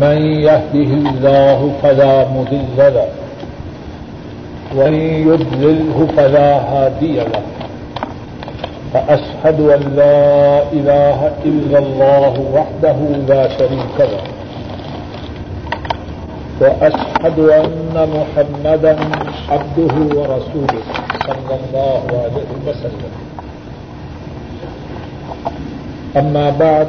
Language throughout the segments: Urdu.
من يهده الله فلا مضل له، ومن يضلله فلا هادي له. فأشهد أن لا إله إلا الله وحده لا شريك له. وأشهد أن محمدا عبده ورسوله صلى الله عليه وسلم. أما بعد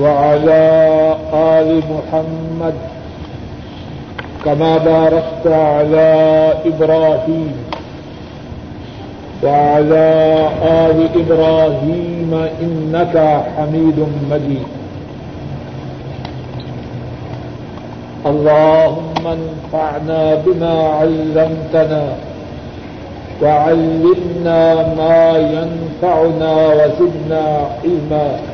وعلى آل محمد كما باركت على إبراهيم وعلى آل إبراهيم إنك حميد مجيد. اللهم انفعنا بما علمتنا وعلمنا ما ينفعنا وزدنا علما.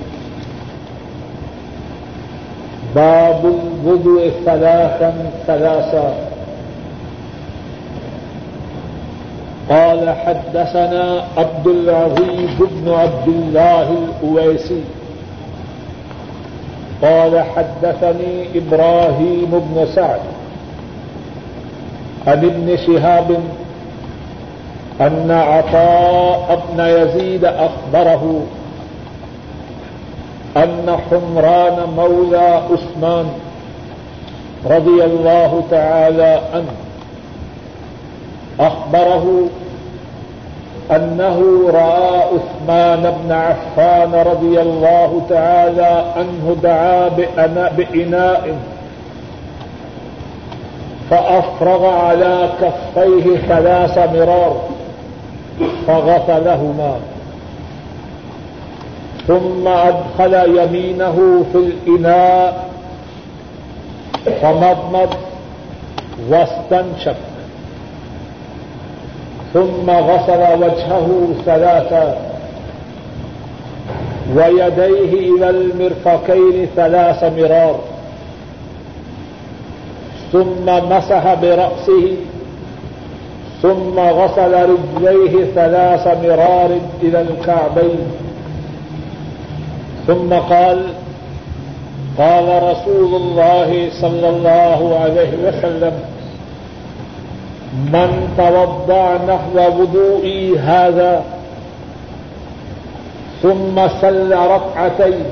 باب الوضوء ثلاثا ثلاثا. قال حدثنا عبد العزيز بن عبد الله الأويسي. قال حدثني إبراهيم بن سعد عن ابن شهاب أن عطاء بن يزيد أخبره أن حمران مولى عثمان رضي الله تعالى عنه. أخبره أنه رأى عثمان بن عفان رضي الله تعالى عنه دعا بإناء. فأفرغ على كفيه ثلاث مرار فغسلهما ثم أدخل يمينه في الإناء فمضمض واستنشق. ثم غسل وجهه ثلاثا ويديه إلى المرفقين ثلاث مرار. ثم مسح برأسه. ثم غسل رجليه ثلاث مرار إلى الكعبين. ثم قال قال رسول الله صلى الله عليه وسلم، من توضع نحو وضوئي هذا، ثم صلى ركعتين،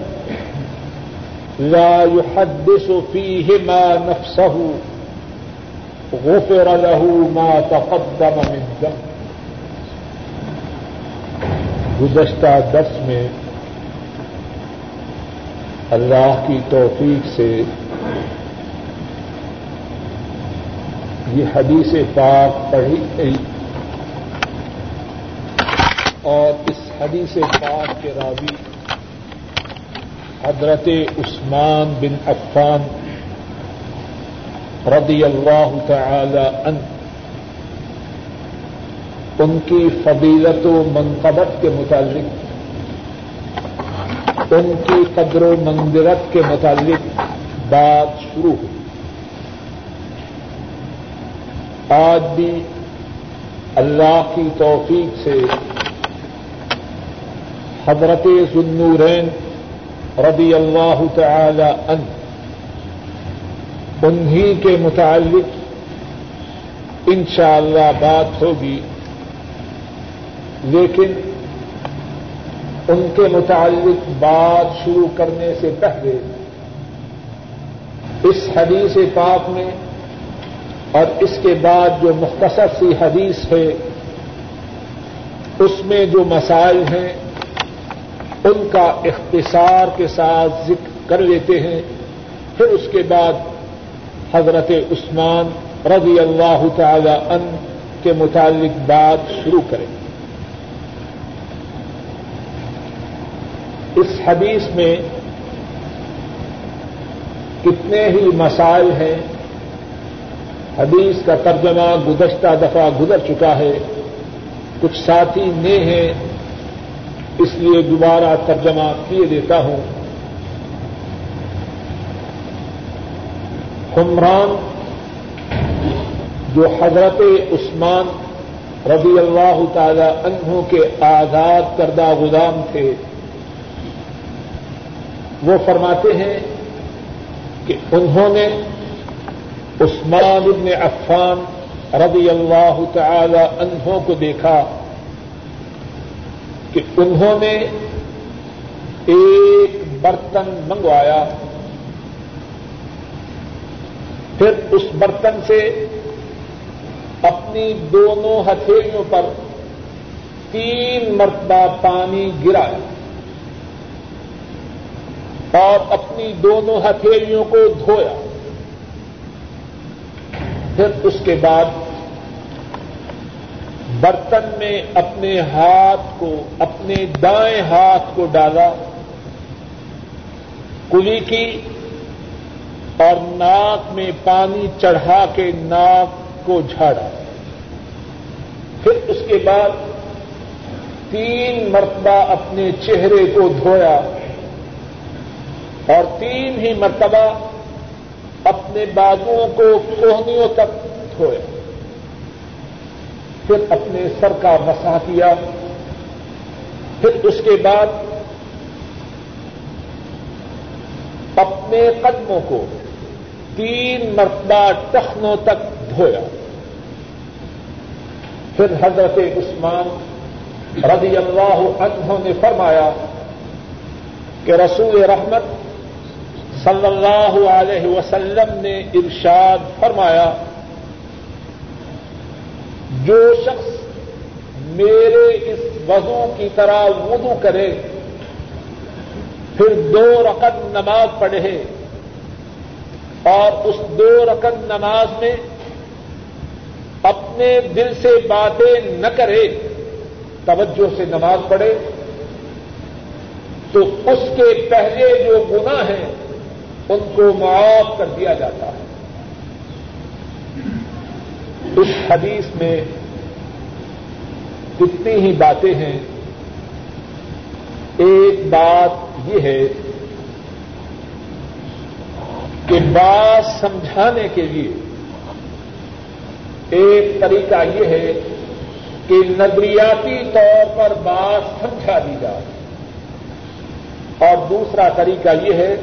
لا يحدث فيهما نفسه، غفر له ما تقدم من ذنب. گزشتہ دس میں اللہ کی توفیق سے یہ حدیث پاک پڑھی گئی۔ اور اس حدیث پاک کے راوی حضرت عثمان بن عفان رضی اللہ تعالی عنہ، ان کی فضیلت و منقبت کے متعلق ان کی قدر و منظرت کے متعلق بات شروع ہوئی۔ آج بھی اللہ کی توفیق سے حضرت ذنورین رضی اللہ تعالی ان انہی کے متعلق انشاءاللہ اللہ بات ہوگی، لیکن ان کے متعلق بات شروع کرنے سے پہلے اس حدیث پاک میں اور اس کے بعد جو مختصر سی حدیث ہے، اس میں جو مسائل ہیں، ان کا اختصار کے ساتھ ذکر کر لیتے ہیں۔ پھر اس کے بعد حضرت عثمان رضی اللہ تعالی ان کے متعلق بات شروع کریں۔ اس حدیث میں کتنے ہی مسائل ہیں۔ حدیث کا ترجمہ گزشتہ دفعہ گزر چکا ہے۔ کچھ ساتھی نے ہیں، اس لیے دوبارہ ترجمہ کیے دیتا ہوں۔ حمران، جو حضرت عثمان رضی اللہ تعالی عنہ کے آزاد کردہ غلام تھے وہ فرماتے ہیں کہ انہوں نے عثمان ابن عفان رضی اللہ تعالی عنہ کو دیکھا کہ انہوں نے ایک برتن منگوایا۔ پھر اس برتن سے اپنی دونوں ہتھیلیوں پر تین مرتبہ پانی گرایا۔ اور اپنی دونوں ہتھیلیوں کو دھویا، پھر اس کے بعد برتن میں اپنے ہاتھ کو، اپنے دائیں ہاتھ کو ڈالا، کلی کی اور ناک میں پانی چڑھا کے ناک کو جھاڑا۔ پھر اس کے بعد تین مرتبہ اپنے چہرے کو دھویا۔ اور تین ہی مرتبہ اپنے بازوؤں کو کوہنیوں تک دھویا پھر اپنے سر کا مسا کیا۔ پھر اس کے بعد اپنے قدموں کو تین مرتبہ ٹخنوں تک دھویا۔ پھر حضرت عثمان رضی اللہ عنہ نے فرمایا کہ رسول رحمت صلی اللہ علیہ وسلم نے ارشاد فرمایا، جو شخص میرے اس وضو کی طرح وضو کرے، پھر دو رقم نماز پڑھے، اور اس دو رقم نماز میں اپنے دل سے باتیں نہ کرے، توجہ سے نماز پڑھے، تو اس کے پہلے جو گناہ ہیں ان کو معاف کر دیا جاتا ہے۔ اس حدیث میں کتنی ہی باتیں ہیں، ایک بات یہ ہے کہ بات سمجھانے کے لیے ایک طریقہ یہ ہے کہ نظریاتی طور پر بات سمجھا دی جائے۔ اور دوسرا طریقہ یہ ہے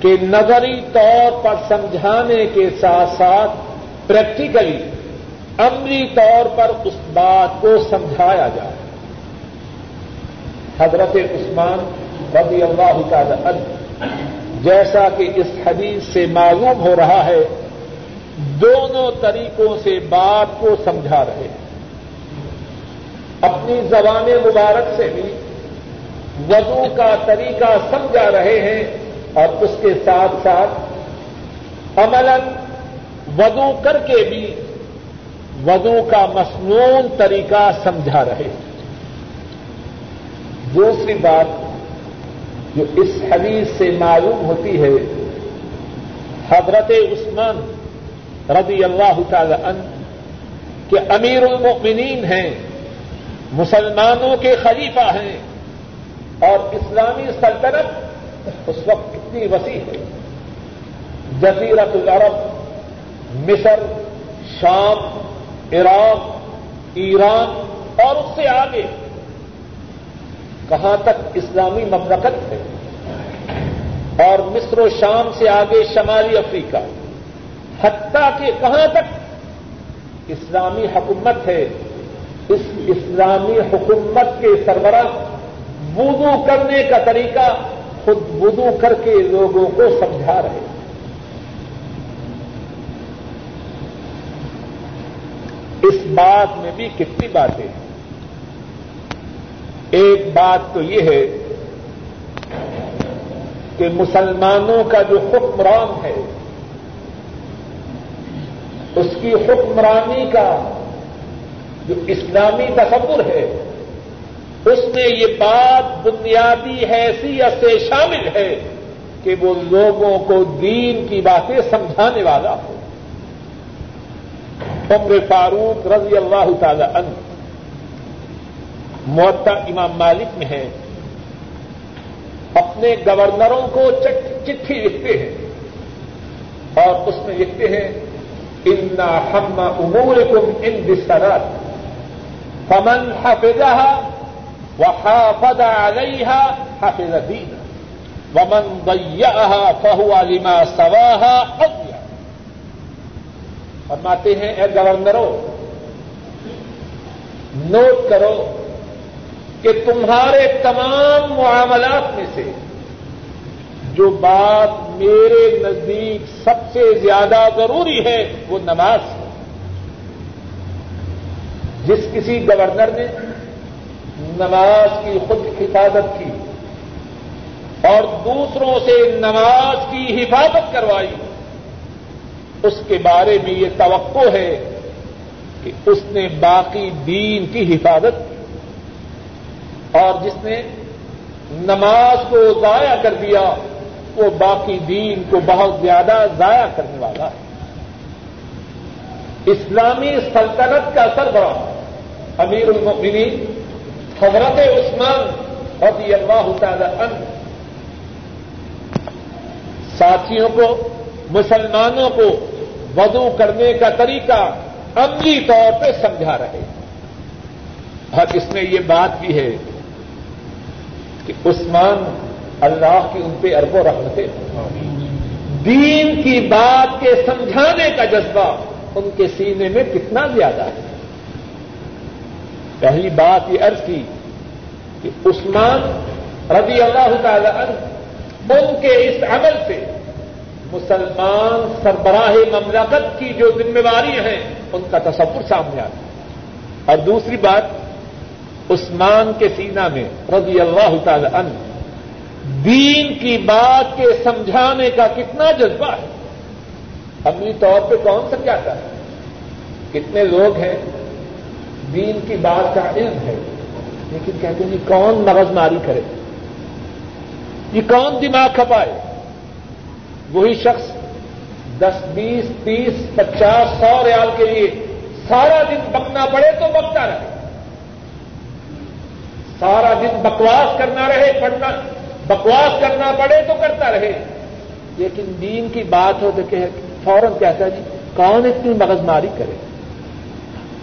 کہ نظری طور پر سمجھانے کے ساتھ ساتھ پریکٹیکلی عملی طور پر اس بات کو سمجھایا جائے۔ حضرت عثمان رضی اللہ تعالی جیسا کہ اس حدیث سے معلوم ہو رہا ہے، دونوں طریقوں سے بات کو سمجھا رہے ہیں۔ اپنی زبان مبارک سے بھی وضو کا طریقہ سمجھا رہے ہیں۔ اور اس کے ساتھ ساتھ عمل وضو کر کے بھی وضو کا مصنون طریقہ سمجھا رہے دوسری بات جو اس حدیث سے معلوم ہوتی ہے، حضرت عثمان رضی اللہ تعالی عنہ کہ امیر المؤمنین ہیں، مسلمانوں کے خلیفہ ہیں اور اسلامی سلطنت اس وقت وسیع ہے۔ جزیرت العرب، مصر، شام، عراق، ایران اور اس سے آگے۔ کہاں تک اسلامی مملکت ہے؟ اور مصر و شام سے آگے شمالی افریقہ۔ حتیٰ کہ کہاں تک اسلامی حکومت ہے؟ اس اسلامی حکومت کے سربراہ وضو کرنے کا طریقہ خود وضو کر کے لوگوں کو سمجھا رہے اس بات میں بھی کتنی باتیں ہیں۔ ایک بات تو یہ ہے کہ مسلمانوں کا جو حکمران ہے، اس کی حکمرانی کا جو اسلامی تصور ہے اس میں یہ بات بنیادی حیثیت سے شامل ہے کہ وہ لوگوں کو دین کی باتیں سمجھانے والا ہو۔ عمر فاروق رضی اللہ تعالی عنہ معتا امام مالک میں ہے اپنے گورنروں کو چٹھی لکھتے ہیں۔ اور اس میں لکھتے ہیں ان ہم امور کم ان بسرات فمن حفظہ وحافظ عليها حفظ دينه. ومن ضيعها فهو لما سواها اضيع فرماتے ہیں، اے گورنروں نوٹ کرو کہ تمہارے تمام معاملات میں سے جو بات میرے نزدیک سب سے زیادہ ضروری ہے، وہ نماز ہے۔ جس کسی گورنر نے نماز کی خود حفاظت کی اور دوسروں سے نماز کی حفاظت کروائی اس کے بارے میں یہ توقع ہے کہ اس نے باقی دین کی حفاظت کی اور جس نے نماز کو ضائع کر دیا، وہ باقی دین کو بہت زیادہ ضائع کرنے والا ہے۔ اسلامی سلطنت کا سربراہ امیر المؤمنین حضرت عثمان رضی اللہ تعالی عنہ۔ ساتھیوں کو، مسلمانوں کو وضو کرنے کا طریقہ عملی طور پہ سمجھا رہے۔ اور اس میں یہ بات بھی ہے کہ عثمان اللہ کی ان پہ ارب و رحمتیں دین کی بات کے سمجھانے کا جذبہ ان کے سینے میں کتنا زیادہ ہے۔ پہلی بات یہ عرض کی کہ عثمان رضی اللہ تعالی عنہ ان کے اس عمل سے مسلمان سربراہ مملکت کی جو ذمہ داری ہیں، ان کا تصور سامنے آتا اور دوسری بات، عثمان کے سینہ میں رضی اللہ تعالی عنہ دین کی بات کے سمجھانے کا کتنا جذبہ ہے۔ عملی طور پہ کون سمجھاتا ہے؟ کتنے لوگ ہیں دین کی بات کا علم ہے۔ لیکن کہتے ہیں یہ کون مغز ماری کرے؟ یہ کون دماغ کھپائے؟ وہی شخص دس، بیس، تیس، پچاس، سو ریال کے لیے سارا دن بکنا پڑے تو بکتا رہے۔ سارا دن بکواس کرنا رہے، پڑھنا، بکواس کرنا پڑے تو کرتا رہے۔ لیکن دین کی بات ہو تو کہ فوراً کہتا ہے جی کون اتنی مغز ماری کرے؟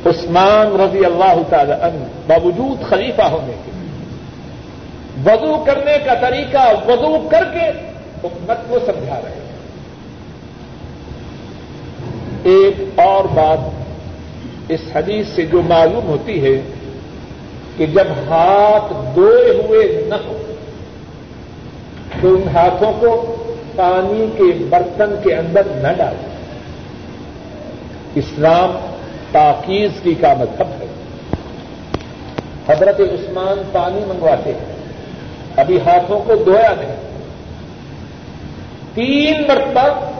عثمان رضی اللہ تعالی عنہ باوجود خلیفہ ہونے کے وضو کرنے کا طریقہ وضو کر کے حکمت کو سمجھا رہے ہیں۔ ایک اور بات اس حدیث سے جو معلوم ہوتی ہے کہ جب ہاتھ دھوئے ہوئے نہ ہو تو ان ہاتھوں کو پانی کے برتن کے اندر نہ ڈالیں۔ اسلام تاکیز کی کا مذہب ہے۔ حضرت عثمان پانی منگواتے ہیں۔ ابھی ہاتھوں کو دھویا نہیں۔ تین مرتبہ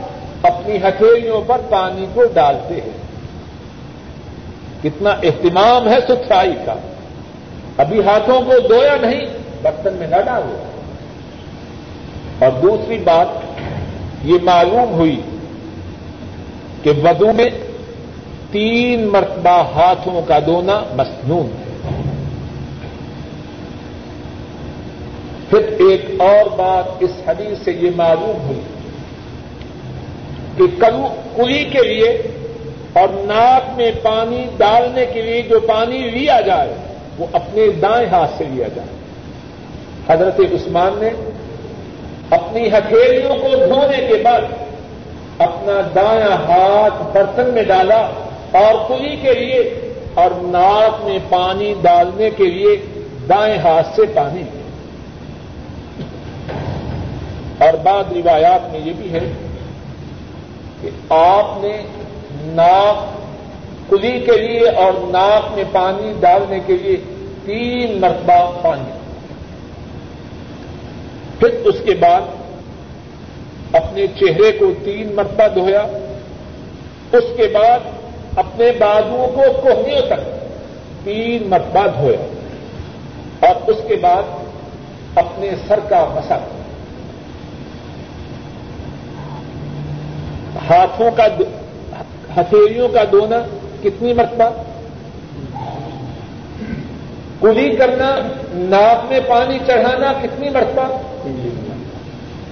اپنی ہتھیلیوں پر پانی کو ڈالتے ہیں۔ کتنا اہتمام ہے ستھرائی کا۔ ابھی ہاتھوں کو دھویا نہیں، برتن میں نہ ڈالو۔ اور دوسری بات، یہ معلوم ہوئی کہ ودو میں تین مرتبہ ہاتھوں کا دھونا مصنون ہے۔ پھر ایک اور بات اس حدیث سے یہ معلوم ہوئی کہ کلو کلی کے لیے اور ناک میں پانی ڈالنے کے لیے جو پانی لیا جائے، وہ اپنے دائیں ہاتھ سے لیا جائے۔ حضرت عثمان نے اپنی ہتھیلیوں کو دھونے کے بعد اپنا دایاں ہاتھ برتن میں ڈالا۔ اور کلی کے لیے اور ناک میں پانی ڈالنے کے لیے دائیں ہاتھ سے پانی اور بعد روایات میں یہ بھی ہے کہ آپ نے ناک کلی کے لیے اور ناک میں پانی ڈالنے کے لیے تین مرتبہ پانی پھر اس کے بعد اپنے چہرے کو تین مرتبہ دھویا۔ اس کے بعد اپنے بازوؤں کو کوہنیوں تک تین مرتبہ دھویا اور اس کے بعد اپنے سر کا مسا ہاتھوں کا ہتھیلیوں کا دھونا کتنی مرتبہ؟ کلی کرنا، ناک میں پانی چڑھانا کتنی مرتبہ؟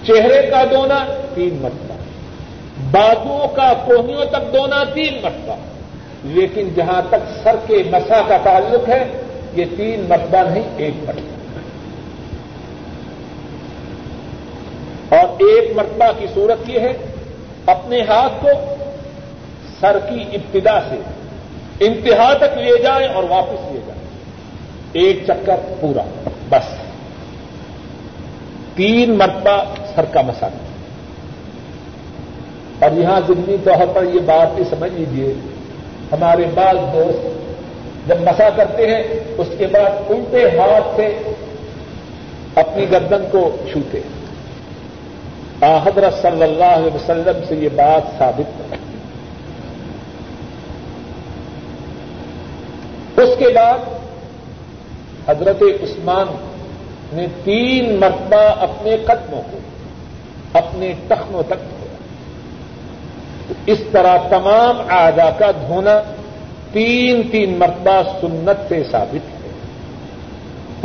چہرے کا دھونا تین مرتبہ، بازوؤں کا کوہنیوں تک دھونا تین مرتبہ۔ لیکن جہاں تک سر کے مسا کا تعلق ہے، یہ تین مرتبہ نہیں، ایک مرتبہ اور ایک مرتبہ کی صورت یہ ہے، اپنے ہاتھ کو سر کی ابتدا سے انتہا تک لے جائیں اور واپس لے جائیں۔ ایک چکر پورا، بس۔ تین مرتبہ سر کا مسا۔ اور یہاں ضمنی طور پر یہ بات بھی سمجھ لیجیے ہمارے بعض دوست جب مسا کرتے ہیں، اس کے بعد الٹے ہاتھ سے اپنی گردن کو چھوتے حضرت صلی اللہ علیہ وسلم سے یہ بات ثابت ہے۔ اس کے بعد حضرت عثمان نے تین مرتبہ اپنے قدموں کو، اپنے ٹخنوں تک اس طرح تمام آزا کا دھونا تین تین مرتبہ سنت سے ثابت ہے۔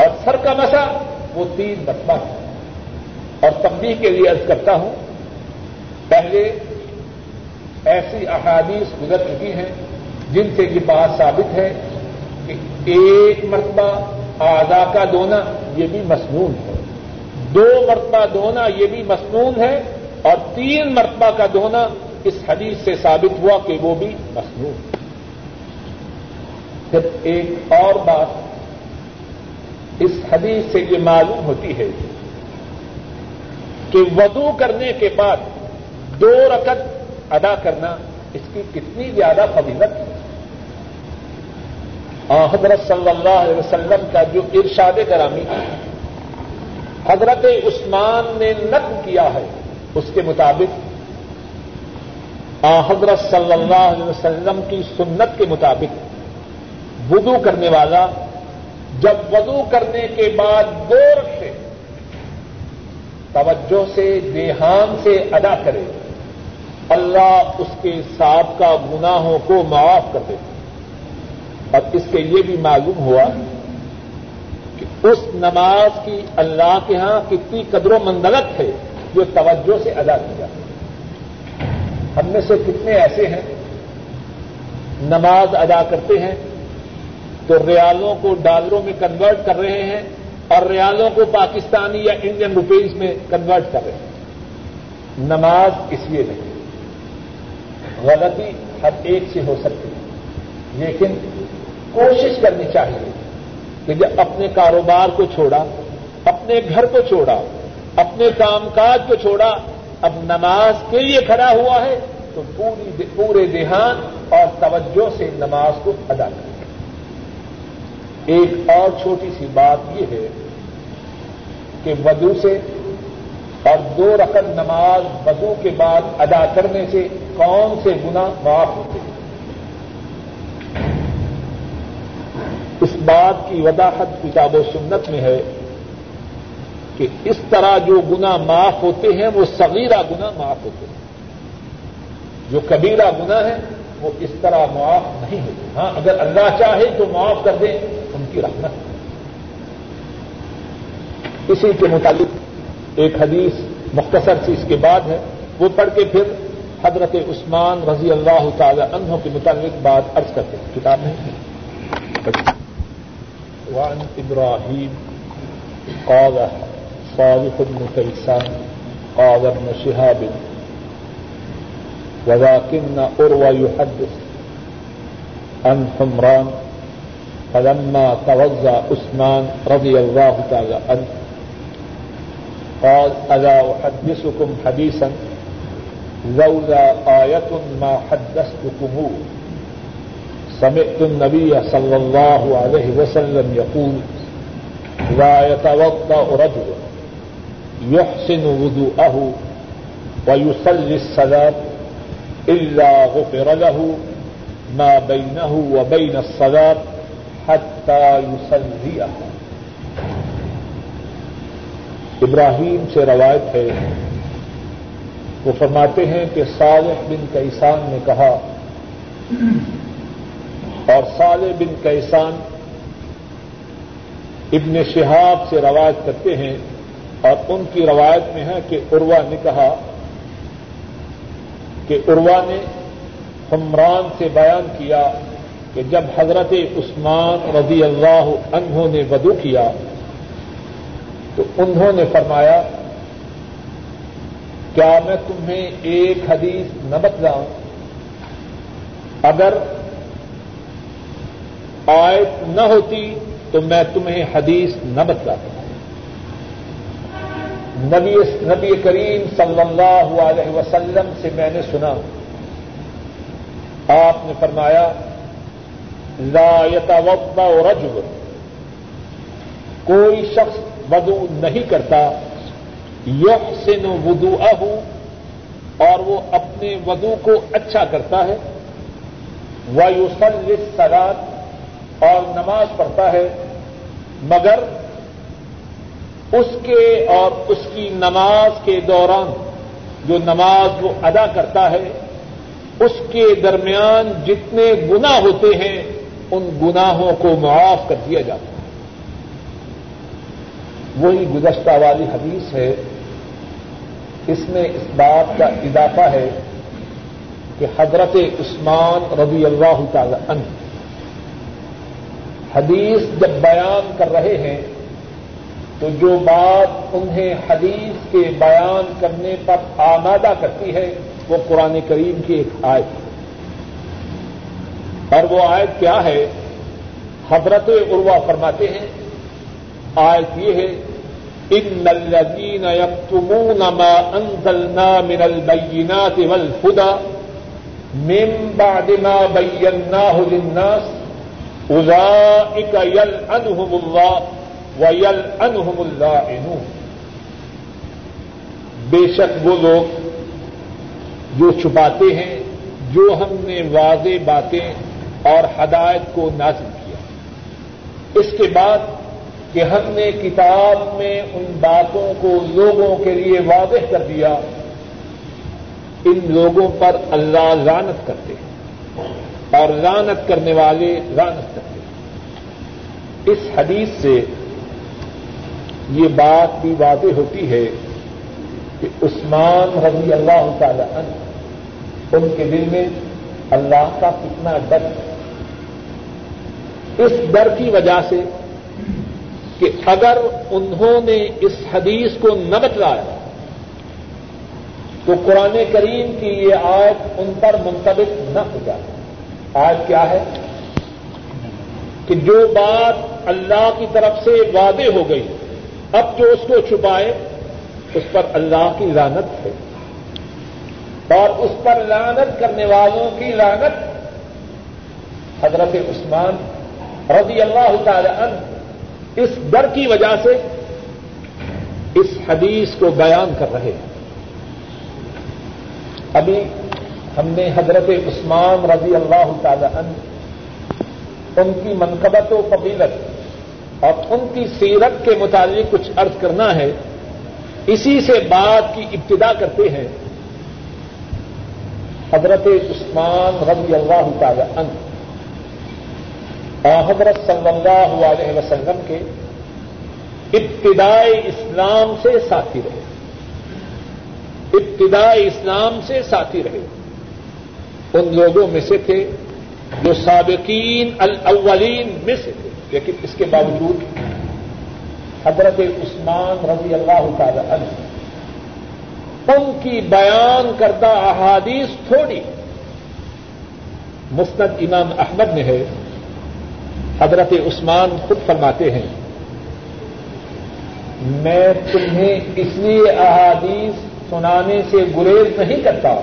اور سر کا مسا وہ تین مرتبہ ہے۔ اور تبدیل کے لیے عرض کرتا ہوں، پہلے ایسی احادیث گزر چکی ہیں جن سے یہ بات ثابت ہے کہ ایک مرتبہ آزا کا دونا یہ بھی مصنون ہے۔ دو مرتبہ دونا یہ بھی مصنون ہے اور تین مرتبہ کا دونا اس حدیث سے ثابت ہوا کہ وہ بھی مصنون پھر ایک اور بات اس حدیث سے یہ معلوم ہوتی ہے کہ وضو کرنے کے بعد دو رکت ادا کرنا اس کی کتنی زیادہ فضیلت ہے۔ حضرت صلی اللہ علیہ وسلم کا جو ارشاد گرامی حضرت عثمان نے نقل کیا ہے اس کے مطابق حضرت صلی اللہ علیہ وسلم کی سنت کے مطابق وضو کرنے والا جب وضو کرنے کے بعد دو رکھے توجہ سے، دیہان سے ادا کرے، اللہ اس کے سابقہ گناہوں کو معاف کر دیتے اور اس کے یہ بھی معلوم ہوا کہ اس نماز کی اللہ کے ہاں کتنی قدر و مندلت ہے جو توجہ سے ادا کیا ہم میں سے کتنے ایسے ہیں نماز ادا کرتے ہیں تو ریالوں کو ڈالروں میں کنورٹ کر رہے ہیں اور ریالوں کو پاکستانی یا انڈین روپیز میں کنورٹ کر رہے ہیں۔ نماز اس لیے نہیں، غلطی ہر ایک سے ہو سکتی ہے۔ لیکن کوشش کرنی چاہیے کہ جب اپنے کاروبار کو چھوڑا، اپنے گھر کو چھوڑا، اپنے کام کاج کو چھوڑا اب نماز کے لیے کھڑا ہوا ہے، تو پوری پورے دھیان اور توجہ سے نماز کو ادا کریں۔ ایک اور چھوٹی سی بات یہ ہے کہ وضو سے اور دو رقم نماز وضو کے بعد ادا کرنے سے کون سے گنا معاف ہوتے ہیں؟ اس بات کی وضاحت کتاب و سنت میں ہے۔ کہ اس طرح جو گنا معاف ہوتے ہیں، وہ صغیرہ گنا معاف ہوتے ہیں۔ جو کبیرہ گنا ہے وہ اس طرح معاف نہیں ہوتے۔ ہاں اگر اللہ چاہے تو معاف کر دیں ان کی رحمت۔ اسی کے متعلق ایک حدیث مختصر سی اس کے بعد ہے۔ وہ پڑھ کے پھر حضرت عثمان رضی اللہ تعالی عنہ کے متعلق بات ارض کرتے ہیں۔ کتاب نہیں وعن ابراہیم قال صالح بن كيسان قال ابن شهاب ولكن أروى يحدث عن حمران، فلما توزع عثمان رضي الله تعالى عنه، قال ألا أحدثكم حديثا؟ لولا آية ما حدثتكموه. سمعت النبي صلى الله عليه وسلم يقول لا يتوضأ رجل يحسن وضوءه ويصلي الصلاة إلا غفر له ما بينه وبين الصلاة حتى يصليها. ابراہیم سے روایت ہے، وہ فرماتے ہیں کہ صالح بن کیسان نے کہا، اور صالح بن کیسان ابن شہاب سے روایت کرتے ہیں اور ان کی روایت میں ہے کہ عروا نے کہا کہ عروا نے حمران سے بیان کیا کہ جب حضرت عثمان رضی اللہ عنہ نے ودو کیا تو انہوں نے فرمایا، کیا میں تمہیں ایک حدیث نہ بتلاؤں؟ اگر آیت نہ ہوتی تو میں تمہیں حدیث نہ بتلاتا۔ نبی نبی کریم صلی اللہ علیہ وسلم سے میں نے سنا۔ آپ نے فرمایا، لا يتوضا رجل۔ کوئی شخص ودو نہیں کرتا یحسن وضوءه اور وہ اپنے ودو کو اچھا کرتا ہے۔ ویصلی الصلاۃ اور نماز پڑھتا ہے، مگر اس کے اور اس کی نماز کے دوران جو نماز وہ ادا کرتا ہے، اس کے درمیان جتنے گنا ہوتے ہیں، ان گناہوں کو معاف کر دیا جاتا ہے۔ وہی گزشتہ والی حدیث ہے، اس میں اس بات کا اضافہ ہے کہ حضرت عثمان رضی اللہ تعالی عنہ حدیث جب بیان کر رہے ہیں تو جو بات انہیں حدیث کے بیان کرنے پر آمادہ کرتی ہے، وہ قرآن کریم کی ایک آیت ہے۔ اور وہ آیت کیا ہے؟ حضرت عروا فرماتے ہیں، آیت یہ ہے، ان الذين يكتمون ما انزلنا من البينات والهدى من بعد ما بيناه للناس اولئك يلعنهم الله ويلعنهم اللاعنون بے شک وہ لوگ جو چھپاتے ہیں، جو ہم نے واضح باتیں اور ہدایت کو نازل کیا۔ اس کے بعد کہ ہم نے کتاب میں ان باتوں کو لوگوں کے لیے واضح کر دیا، ان لوگوں پر اللہ لانت کرتے ہیں اور لانت کرنے والے لانت کرتے ہیں۔ اس حدیث سے یہ بات بھی واضح ہوتی ہے کہ عثمان رضی اللہ تعالی عنہ، ان کے دل میں اللہ کا کتنا ڈر ہے۔ اس ڈر کی وجہ سے کہ اگر انہوں نے اس حدیث کو نہ بتلایا، تو قرآن کریم کی یہ آیت ان پر منتبک نہ ہو جائے۔ آج کیا ہے؟ کہ جو بات اللہ کی طرف سے وعدے ہو گئی اب جو اس کو چھپائے، اس پر اللہ کی لانت ہے۔ اور اس پر لانت کرنے والوں کی لانت حضرت عثمان رضی اللہ تعالی عنہ اس ڈر کی وجہ سے اس حدیث کو بیان کر رہے ہیں۔ ابھی ہم نے حضرت عثمان رضی اللہ تعالی عنہ ان کی منقبت و فضیلت اور ان کی سیرت کے متعلق کچھ عرض کرنا ہے۔ اسی سے بات کی ابتدا کرتے ہیں۔ حضرت عثمان رضی اللہ تعالی عنہ۔ حضرت صلی اللہ علیہ وسلم کے ابتدائی اسلام سے ساتھی رہے۔ ابتدائی اسلام سے ساتھی رہے۔ ان لوگوں میں سے تھے جو سابقین الاولین میں سے تھے۔ لیکن اس کے باوجود حضرت عثمان رضی اللہ تعالی عنہ ان کی بیان کردہ احادیث تھوڑی مسند امام احمد میں ہے۔ حضرت عثمان خود فرماتے ہیں، میں تمہیں اس لیے احادیث سنانے سے گریز نہیں کرتا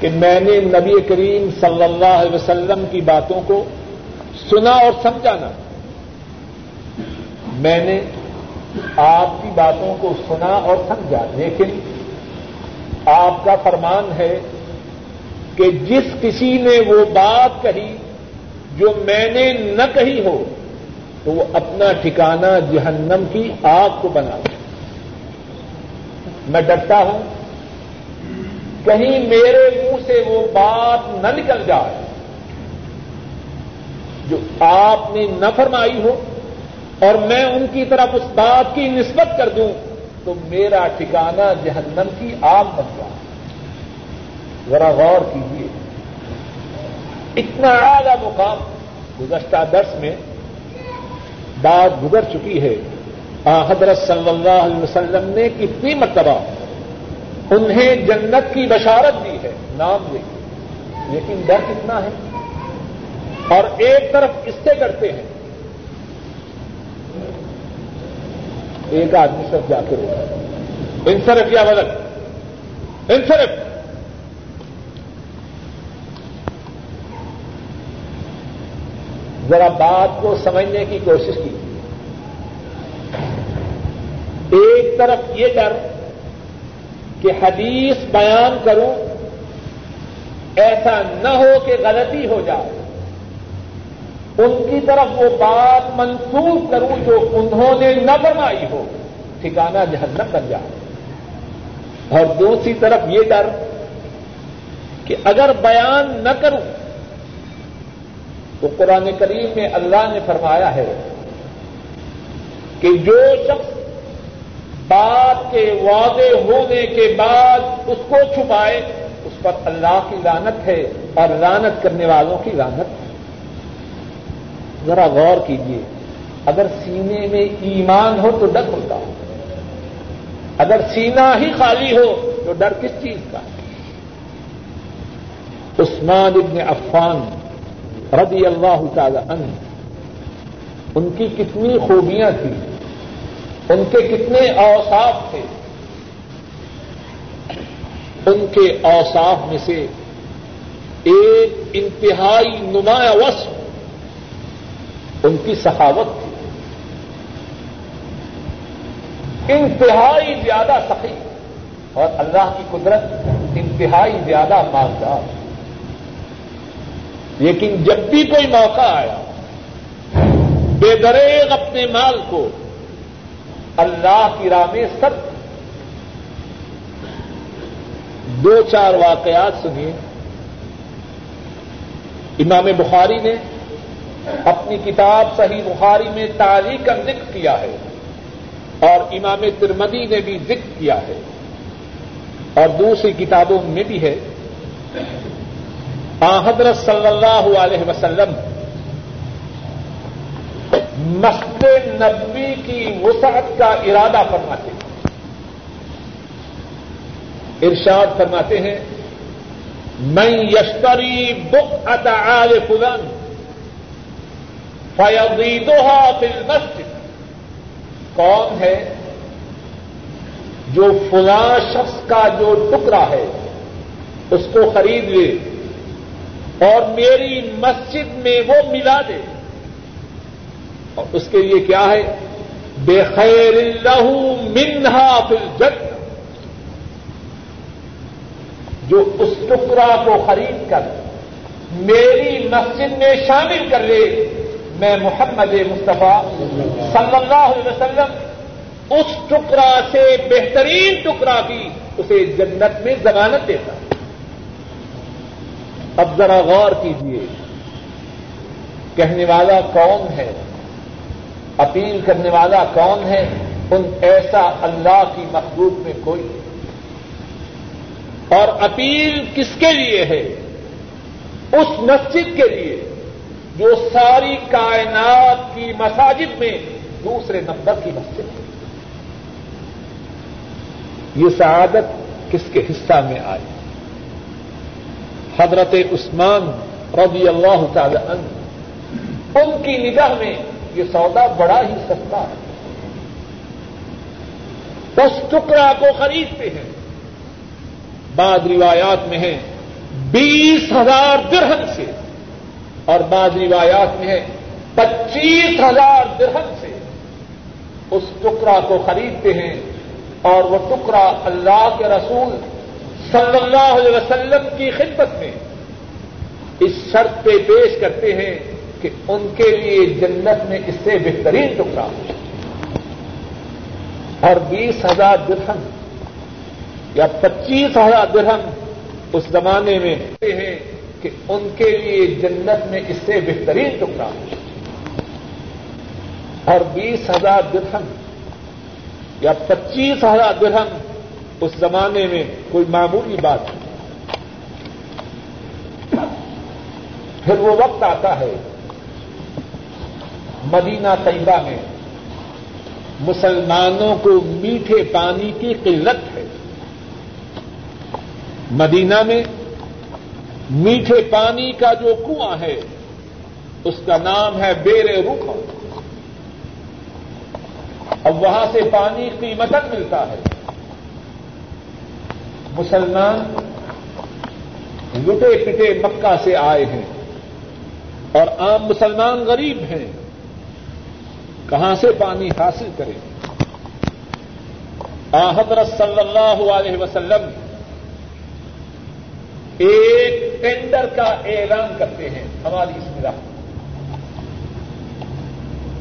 کہ میں نے نبی کریم صلی اللہ علیہ وسلم کی باتوں کو سنا اور سمجھانا۔ میں نے آپ کی باتوں کو سنا اور سمجھا، لیکن آپ کا فرمان ہے کہ جس کسی نے وہ بات کہی جو میں نے نہ کہی ہو، تو وہ اپنا ٹھکانہ جہنم کی آگ کو بنا میں ڈرتا ہوں، کہیں میرے منہ سے وہ بات نہ نکل جائے۔ آپ نے نہ فرمائی ہو اور میں ان کی طرف اس بات کی نسبت کر دوں تو میرا ٹھکانہ جہنم کی آگ بن جائے۔ ذرا غور کیجیے اتنا اعلی مقام گزشتہ درس میں بات گزر چکی ہے۔ حضرت صلی اللہ علیہ وسلم نے کتنی مرتبہ انہیں جنت کی بشارت دی ہے، نام لے لیکن ڈر کتنا ہے؟ اور ایک طرف اس سے کرتے ہیں۔ ایک آدمی سب جا کے روکا انصرف یا غلط انصرف۔ ذرا بات کو سمجھنے کی کوشش کی ایک طرف یہ ڈر کہ حدیث بیان کروں، ایسا نہ ہو کہ غلطی ہو جائے۔ ان کی طرف وہ بات منسوخ کروں جو انہوں نے نہ فرمائی ہو ٹھکانا جہنم بن جائے۔ اور دوسری طرف یہ ڈر کہ اگر بیان نہ کروں، تو قرآن کریم میں اللہ نے فرمایا ہے کہ جو شخص بات کے واضح ہونے کے بعد اس کو چھپائے، اس پر اللہ کی لانت ہے اور لانت کرنے والوں کی لانت ہے ذرا غور کیجیے اگر سینے میں ایمان ہو تو ڈر ہوتا اگر سینہ ہی خالی ہو تو ڈر کس چیز کا؟ عثمان ابن عفان رضی اللہ تعالی عنہ، ان کی کتنی خوبیاں تھیں، ان کے کتنے اوصاف تھے۔ ان کے اوصاف میں سے ایک انتہائی نمایاں وصف ان کی سخاوت تھی۔ انتہائی زیادہ سخی اور اللہ کی قدرت انتہائی زیادہ مالدار۔ لیکن جب بھی کوئی موقع آیا، بے دریغ اپنے مال کو اللہ کی راہ میں سب دو چار واقعات سنیے۔ امام بخاری نے اپنی کتاب صحیح بخاری میں تاریخ کا ذکر کیا ہے اور امام ترمدی نے بھی ذکر کیا ہے اور دوسری کتابوں میں بھی ہے۔ حضرت صلی اللہ علیہ وسلم مسجد نبی کی وسعت کا ارادہ فرماتے ہیں۔ ارشاد فرماتے ہیں میں یشتری بک اتعال فلن فیضیدوہا فی المسجد۔ کون ہے جو فلاں شخص کا جو ٹکڑا ہے، اس کو خرید لے اور میری مسجد میں وہ ملا دے۔ اور اس کے لیے کیا ہے؟ بے خیر اللہ منہا فل جگ جو اس ٹکڑا کو خرید کر میری مسجد میں شامل کر لے میں محمد مصطفیٰ صلی اللہ علیہ وسلم اس ٹکڑا سے بہترین ٹکڑا بھی اسے جنت میں ضمانت دیتا اب ذرا غور کیجیے کہنے والا کون ہے؟ اپیل کرنے والا کون ہے؟ ان ایسا اللہ کی مخلوق میں کوئی۔ اور اپیل کس کے لیے ہے؟ اس مسجد کے لیے۔ جو ساری کائنات کی مساجد میں دوسرے نمبر کی مسجد ہے۔ یہ سعادت کس کے حصہ میں آئی؟ حضرت عثمان رضی اللہ تعالی عنہ، ان کی نگاہ میں یہ سودا بڑا ہی سستا ہے۔ اس ٹکڑا کو خریدتے ہیں۔ بعض روایات میں ہے بیس ہزار درہم سے۔ اور بعض روایات میں ہے، پچیس ہزار درہم سے اس ٹکڑا کو خریدتے ہیں اور وہ ٹکڑا اللہ کے رسول صلی اللہ علیہ وسلم کی خدمت میں اس شرط پہ پیش کرتے ہیں کہ ان کے لیے جنت میں اس سے بہترین ٹکڑا اور بیس ہزار درہم یا پچیس ہزار درہم اس زمانے میں ہیں۔ کہ ان کے لیے جنت میں اس سے بہترین ٹکڑا اور بیس ہزار درہم یا پچیس ہزار درہم اس زمانے میں کوئی معمولی بات نہیں۔ پھر وہ وقت آتا ہے مدینہ طیبہ میں مسلمانوں کو میٹھے پانی کی قلت ہے۔ مدینہ میں میٹھے پانی کا جو کنواں ہے، اس کا نام ہے بیر روکھا اب وہاں سے پانی قیمتن ملتا ہے۔ مسلمان لٹے پٹے مکہ سے آئے ہیں اور عام مسلمان غریب ہیں۔ کہاں سے پانی حاصل کریں؟ حضرت صلی اللہ علیہ وسلم ایک ٹینڈر کا اعلان کرتے ہیں ہماری اس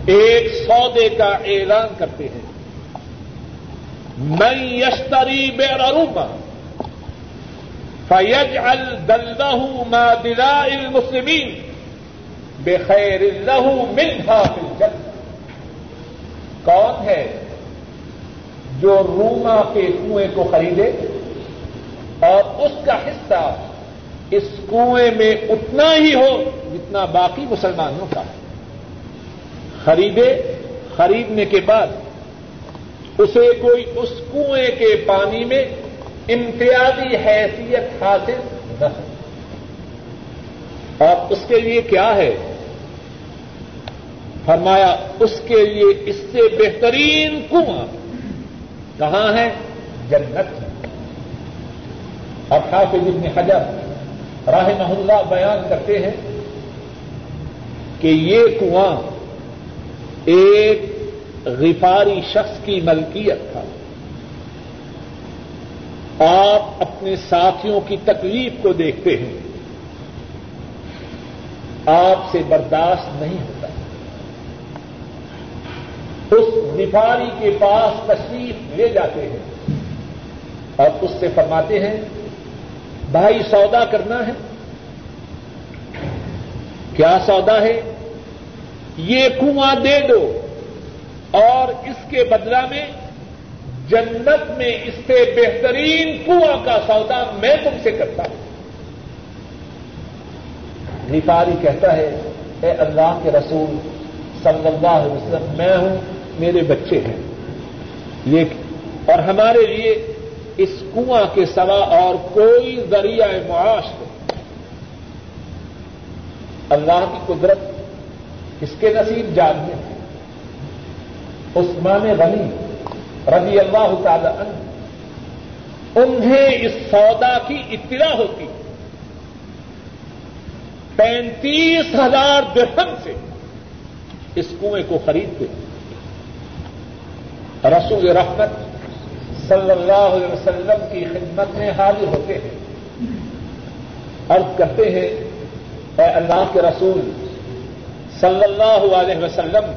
ایک سودے کا اعلان کرتے ہیں۔ میں یشتری بے روما فیج الدلہ ما دلا المسلمین بے خیر اللہ منہا فی کون ہے جو روما کے کنویں کو خریدے اور اس کا حصہ اس کنویں میں اتنا ہی ہو جتنا باقی مسلمانوں کا ہے۔ خریدے، خریدنے کے بعد اسے کوئی اس کنویں کے پانی میں امتیازی حیثیت حاصل نہ ہو۔ اور اس کے لیے کیا ہے؟ فرمایا، اس کے لیے اس سے بہترین کنواں کہاں ہے؟ جنت اور حافظ ابن حجر راہ اللہ بیان کرتے ہیں کہ یہ کنواں ایک غفاری شخص کی ملکیت تھا۔ آپ اپنے ساتھیوں کی تکلیف کو دیکھتے ہیں۔ آپ سے برداشت نہیں ہوتا۔ اس غفاری کے پاس تشریف لے جاتے ہیں اور اس سے فرماتے ہیں بھائی سودا کرنا ہے کیا سودا ہے یہ کنواں دے دو اور اس کے بدلا میں جنت میں اس سے بہترین کنواں کا سودا میں تم سے کرتا ہوں۔ نفاری کہتا ہے، اے اللہ کے رسول صلی اللہ علیہ وسلم، میں ہوں، میرے بچے ہیں۔ یہ اور ہمارے لیے اس کنواں کے سوا اور کوئی ذریعہ معاش نہیں۔ اللہ کی قدرت اس کے نصیب جانتے ہیں عثمان غنی رضی اللہ تعالی عنہ۔ انہیں اس سودا کی اطلاع ہوتی۔ پینتیس ہزار درہم سے اس کنویں کو خریدتے۔ رسول رحمت صلی اللہ علیہ وسلم کی خدمت میں حاضر ہوتے ہیں۔ عرض کرتے ہیں، اے اللہ کے رسول صلی اللہ علیہ وسلم،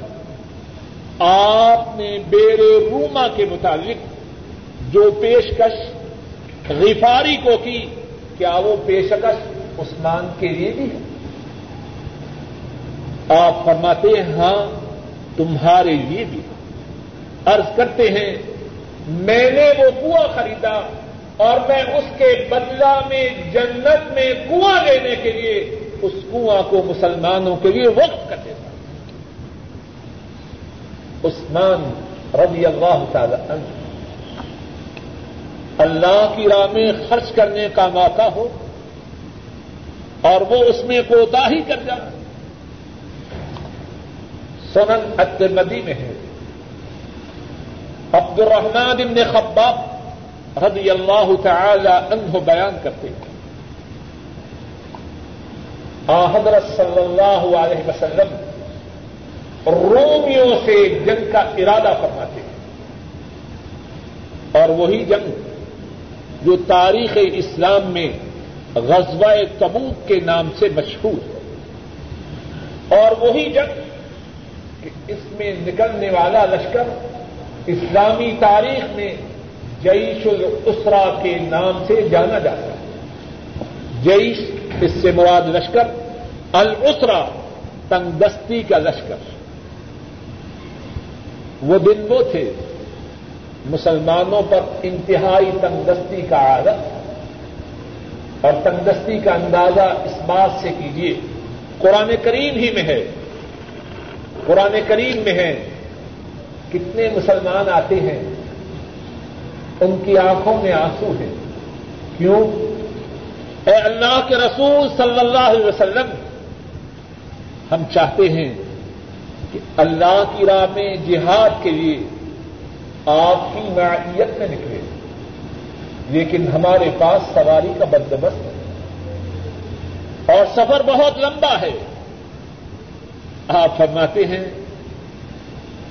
آپ نے بیر روما کے متعلق جو پیشکش، غفاری کو کی، کیا وہ پیشکش عثمان کے لیے بھی ہے؟ آپ فرماتے ہیں ہاں تمہارے لیے بھی۔ عرض کرتے ہیں میں نے وہ کنواں خریدا اور میں اس کے بدلہ میں جنت میں کنواں لینے کے لیے اس کنواں کو مسلمانوں کے لیے وقت کر دیتا۔ عثمان رضی اللہ تعالی عنہ، اللہ کی راہ میں خرچ کرنے کا موقع ہو اور وہ اس میں کوتا ہی کر جائے۔ سنن الترمذی میں ہے۔ عبد الرحمان ابن خباب رضی اللہ تعالی عنہ بیان کرتے ہیں۔ حضرت صلی اللہ علیہ وسلم رومیوں سے جنگ کا ارادہ فرماتے ہیں۔ اور وہی جنگ جو تاریخ اسلام میں غزوہ تبوک کے نام سے مشہور ہے۔ اور وہی جنگ کہ اس میں نکلنے والا لشکر اسلامی تاریخ میں جیش الاسرا کے نام سے جانا جاتا ہے۔ جیش اس سے مراد لشکر، الاسرا تنگستی کا لشکر۔ وہ دن وہ تھے مسلمانوں پر انتہائی تندستی کا عادت۔ اور تندستی کا اندازہ اس بات سے کیجیے قرآن کریم ہی میں ہے۔ قرآن کریم میں ہے۔ کتنے مسلمان آتے ہیں، ان کی آنکھوں میں آنسو ہیں۔ کیوں؟ اے اللہ کے رسول صلی اللہ علیہ وسلم، ہم چاہتے ہیں کہ اللہ کی راہ میں جہاد کے لیے آپ کی معیت میں نکلے۔ لیکن ہمارے پاس سواری کا بندوبست ہے۔ اور سفر بہت لمبا ہے۔ آپ فرماتے ہیں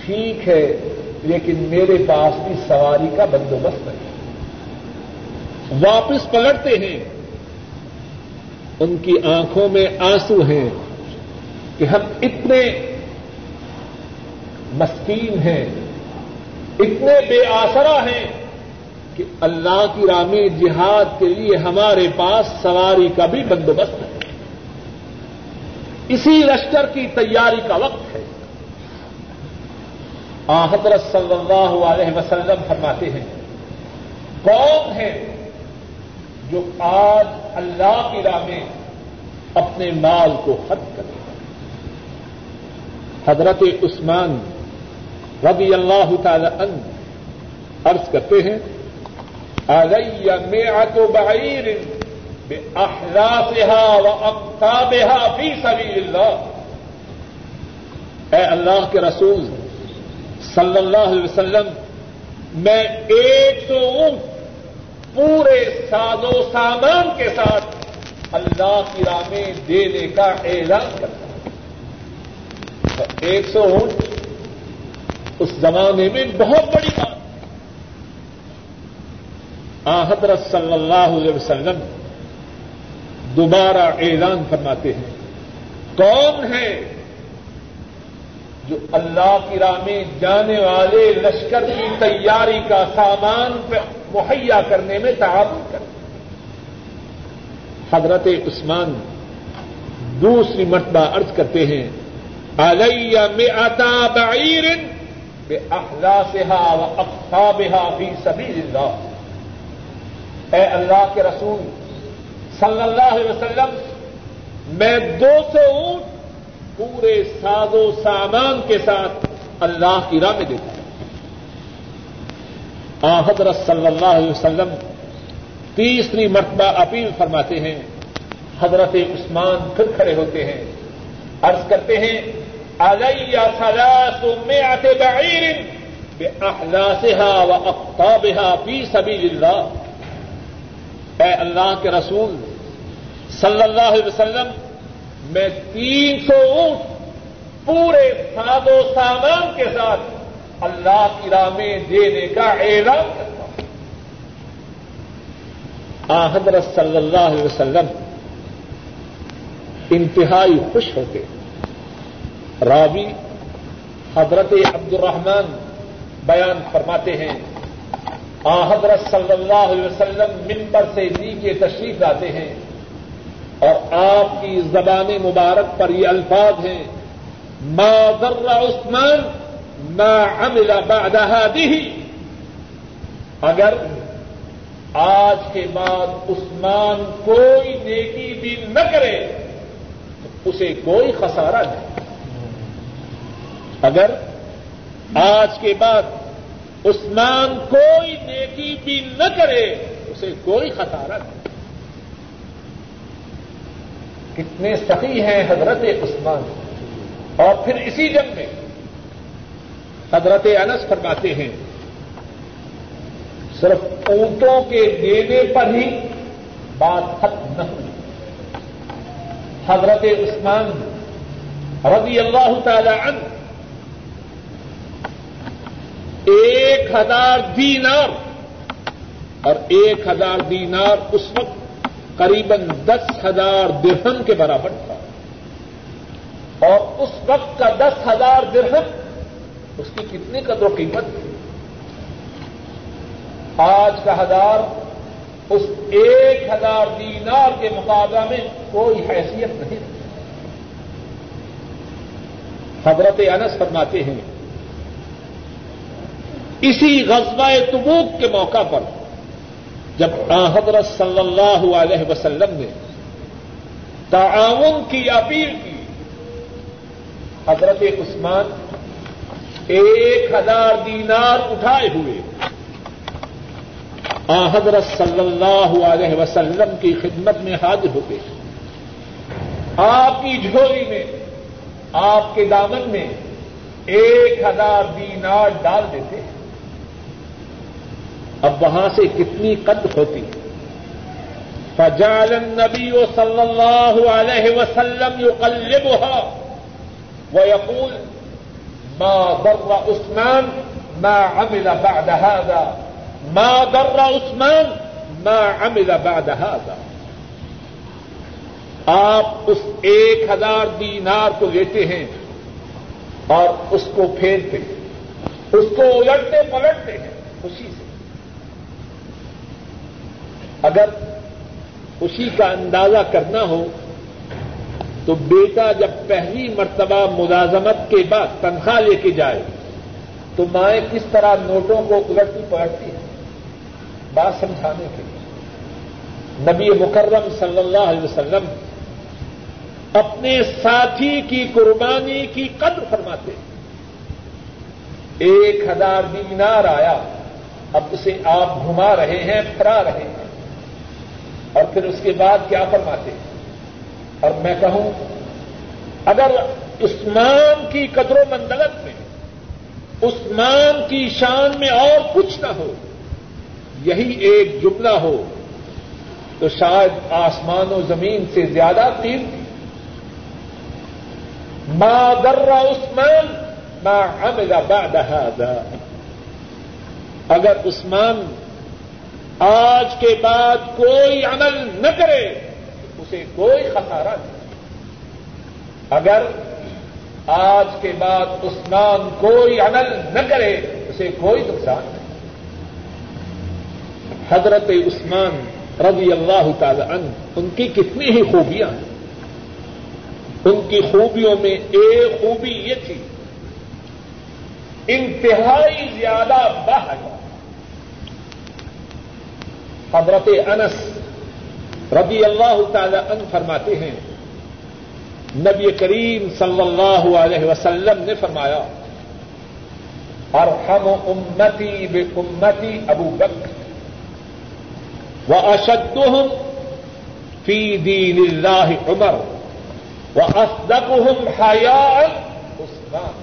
ٹھیک ہے، لیکن میرے پاس بھی سواری کا بندوبست ہے واپس پلٹتے ہیں۔ ان کی آنکھوں میں آنسو ہیں کہ ہم اتنے مسکین ہیں، اتنے بے آسرا ہیں کہ اللہ کی رامی جہاد کے لیے ہمارے پاس سواری کا بھی بندوبست ہے اسی لشکر کی تیاری کا وقت ہے۔ حضرت صلی اللہ علیہ وسلم فرماتے ہیں کون ہے جو آج اللہ کی راہ میں اپنے مال کو حد کرے حضرت عثمان رضی اللہ تعالی عنہ عرض کرتے ہیں علی میعت بعیر باحلافها واقطابها فی سبیل اللہ۔ اے اللہ کے رسول صلی اللہ علیہ وسلم، میں ایک سو اونٹ پورے ساز و سامان کے ساتھ اللہ کی راہ میں دینے کا اعلان کرتا ہوں۔ ایک سو اونٹ اس زمانے میں بہت بڑی بات حضرت صلی اللہ علیہ وسلم دوبارہ اعلان فرماتے ہیں، کون ہے جو اللہ کی راہ میں جانے والے لشکر کی تیاری کا سامان مہیا کرنے میں تعاون کرتے حضرت عثمان دوسری مرتبہ عرض کرتے ہیں، علیہ میں آتا بعیر اخلاصها واقطابها في سبيل الله اے اللہ کے رسول صلی اللہ علیہ وسلم، میں دو سو اونٹ پورے ساز و سامان کے ساتھ اللہ کی راہ میں دیتا ہوں حضرت صلی اللہ علیہ وسلم تیسری مرتبہ اپیل فرماتے ہیں۔ حضرت عثمان پھر کھڑے ہوتے ہیں۔ عرض کرتے ہیں علی ثلاث مئات بعیر باحلاسها واقطابها فی سبیل اللہ اے اللہ کے رسول، صلی اللہ علیہ وسلم میں تین سو اونٹ پورے ساد و سامان کے ساتھ اللہ کی راہ میں دینے کا اعلان کرتا ہوں۔ حضرت صلی اللہ علیہ وسلم انتہائی خوش ہوتے۔ ہیں راوی حضرت عبد الرحمان بیان فرماتے ہیں۔ آ حضرت صلی اللہ علیہ وسلم ممبر سے نیچے تشریف لاتے ہیں۔ اور آپ کی زبان مبارک پر یہ الفاظ ہیں، ما ذر عثمان، ما عمل بعد هذه. اگر آج کے بعد عثمان کوئی نیکی بھی نہ کرے، تو اسے کوئی خسارہ نہیں۔ اگر آج کے بعد عثمان کوئی نیکی بھی نہ کرے اسے کوئی خسارہ نہیں۔ کتنے سخی ہیں حضرت عثمان۔ اور پھر اسی جنگ میں حضرت انس فرماتے ہیں، صرف اونٹوں کے دینے پر ہی بات ختم نہ ہوئی۔ حضرت عثمان رضی اللہ تعالی عنہ ایک ہزار دینار اور ایک ہزار دینار اس وقت قریباً دس ہزار درہم کے برابر تھا۔ اور اس وقت کا دس ہزار درہم اس کی کتنی قدر و قیمت تھی؟ آج کا ہزار اس ایک ہزار دینار کے مقابلہ میں کوئی حیثیت نہیں۔ حضرت انس فرماتے ہیں، اسی غزوہ تبوک کے موقع پر جب حضرت صلی اللہ علیہ وسلم نے تعاون کی اپیل کی، حضرت عثمان ایک ہزار دینار اٹھائے ہوئے۔ آ حضرت صلی اللہ علیہ وسلم کی خدمت میں حاضر ہو گئے آپ کی جھولی میں، آپ کے دامن میں ایک ہزار دینار ڈال دیتے۔ ہیں اب وہاں سے کتنی قد ہوتی؟ فجال النبی صلی اللہ علیہ وسلم يقلبها ويقول ما ضر عثمان، ما عمل بعد هذا. ما در عثمان، ما عمل بعد هذا. آپ اس ایک ہزار دینار کو لیتے ہیں اور اس کو پھیرتے ہیں، اس کو الٹتے پلٹتے ہیں خوشی سے اگر خوشی کا اندازہ کرنا ہو، تو بیٹا جب پہلی مرتبہ ملازمت کے بعد تنخواہ لے کے جائے، تو مائیں کس طرح نوٹوں کو الٹتی پلٹتی ہیں؟ بات سمجھانے کے لیے۔ نبی مکرم صلی اللہ علیہ وسلم اپنے ساتھی کی قربانی کی قدر فرماتے ایک ہزار دینار آیا، اب اسے آپ گھما رہے ہیں، پھرا رہے ہیں۔ اور پھر اس کے بعد کیا فرماتے اور میں کہوں، اگر عثمان کی قدر و مندلت میں، عثمان کی شان میں اور کچھ نہ ہو، یہی ایک جملہ ہو، تو شاید آسمان و زمین سے زیادہ قیمتی ما در عثمان ما عمل بعد هذا۔ اگر عثمان آج کے بعد کوئی عمل نہ کرے، اسے کوئی خسارہ نہیں۔ اگر آج کے بعد عثمان کوئی عمل نہ کرے، اسے کوئی نقصان نہیں۔ حضرت عثمان رضی اللہ تعالی عنہ، ان کی کتنی ہی خوبیاں ہیں۔ ان کی خوبیوں میں ایک خوبی یہ تھی، انتہائی زیادہ باہر۔ حضرت انس رضی اللہ تعالی عنہ فرماتے ہیں، نبی کریم صلی اللہ علیہ وسلم نے فرمایا اور ہم امتی بے امتی ابو بکر واشدهم في دين الله عمر واصدقهم حياء عثمان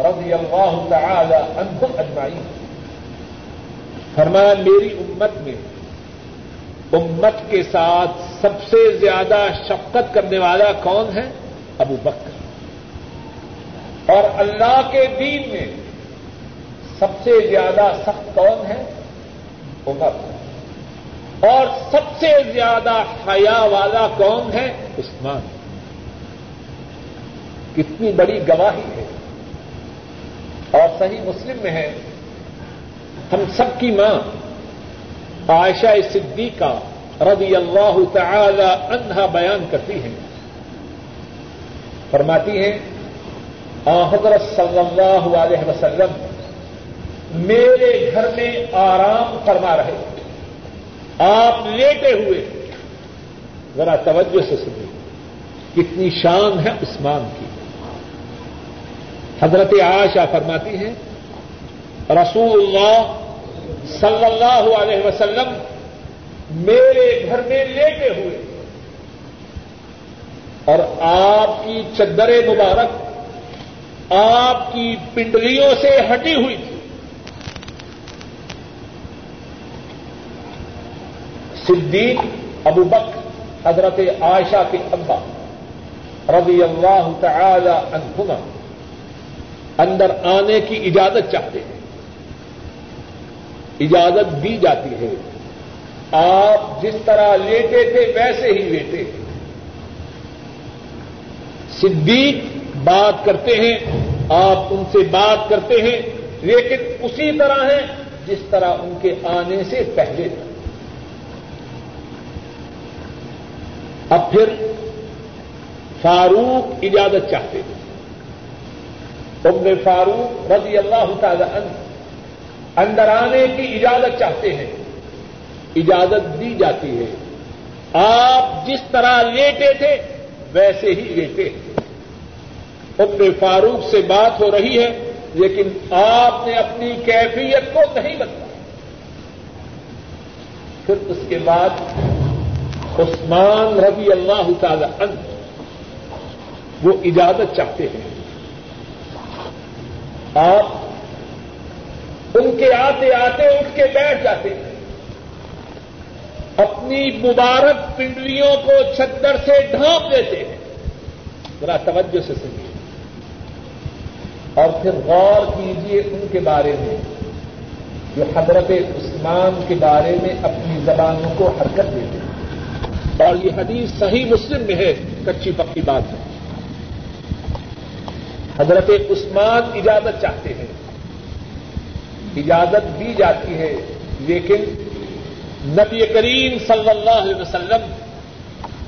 رضی اللہ تعالی عنهم اجمعین۔ فرمایا، میری امت میں امت کے ساتھ سب سے زیادہ شفقت کرنے والا کون ہے؟ ابو بکر۔ اور اللہ کے دین میں سب سے زیادہ سخت کون ہے؟ عمر۔ اور سب سے زیادہ حیا والا کون ہے؟ عثمان۔ کتنی بڑی گواہی ہے۔ اور صحیح مسلم میں ہے، ہم سب کی ماں عائشہ صدیقہ رضی اللہ تعالی عنہا بیان کرتی ہیں۔ فرماتی ہیں حضرت صلی اللہ علیہ وسلم میرے گھر میں آرام فرما رہے۔ آپ لیٹے ہوئے۔ ذرا توجہ سے سنیے۔ کتنی شان ہے عثمان کی۔ حضرت عائشہ فرماتی ہیں، رسول اللہ صلی اللہ علیہ وسلم میرے گھر میں لیٹے ہوئے۔ اور آپ کی چدر مبارک آپ کی پنڈلیوں سے ہٹی ہوئی تھی۔ صدیق ابو بک حضرت عائشہ کے ابا رضی اللہ تعالی عنہما اندر آنے کی اجازت چاہتے ہیں۔ اجازت دی جاتی ہے۔ آپ جس طرح لیٹے تھے، ویسے ہی لیٹے۔ صدیق بات کرتے ہیں، آپ ان سے بات کرتے ہیں، لیکن اسی طرح ہے جس طرح ان کے آنے سے پہلے۔ تھا اب پھر فاروق اجازت چاہتے ہیں۔ ابن فاروق رضی اللہ تعالی عنہ اندر آنے کی اجازت چاہتے ہیں۔ اجازت دی جاتی ہے۔ آپ جس طرح لیٹے تھے، ویسے ہی لیٹے ابن فاروق سے بات ہو رہی ہے، لیکن آپ نے اپنی کیفیت کو نہیں بتایا پھر اس کے بعد عثمان رضی اللہ تعالی عنہ وہ اجازت چاہتے ہیں۔ آپ ان کے آتے آتے اٹھ کے بیٹھ جاتے ہیں۔ اپنی مبارک پنڈلیوں کو چھتر سے ڈھانپ دیتے ہیں۔ ذرا توجہ سے سنیے۔ اور پھر غور کیجیے ان کے بارے میں جو حضرت عثمان کے بارے میں اپنی زبانوں کو حرکت دیتے ہیں۔ اور یہ حدیث صحیح مسلم میں ہے، کچی پکی بات ہے۔ حضرت عثمان اجازت چاہتے ہیں۔ اجازت دی جاتی ہے۔ لیکن نبی کریم صلی اللہ علیہ وسلم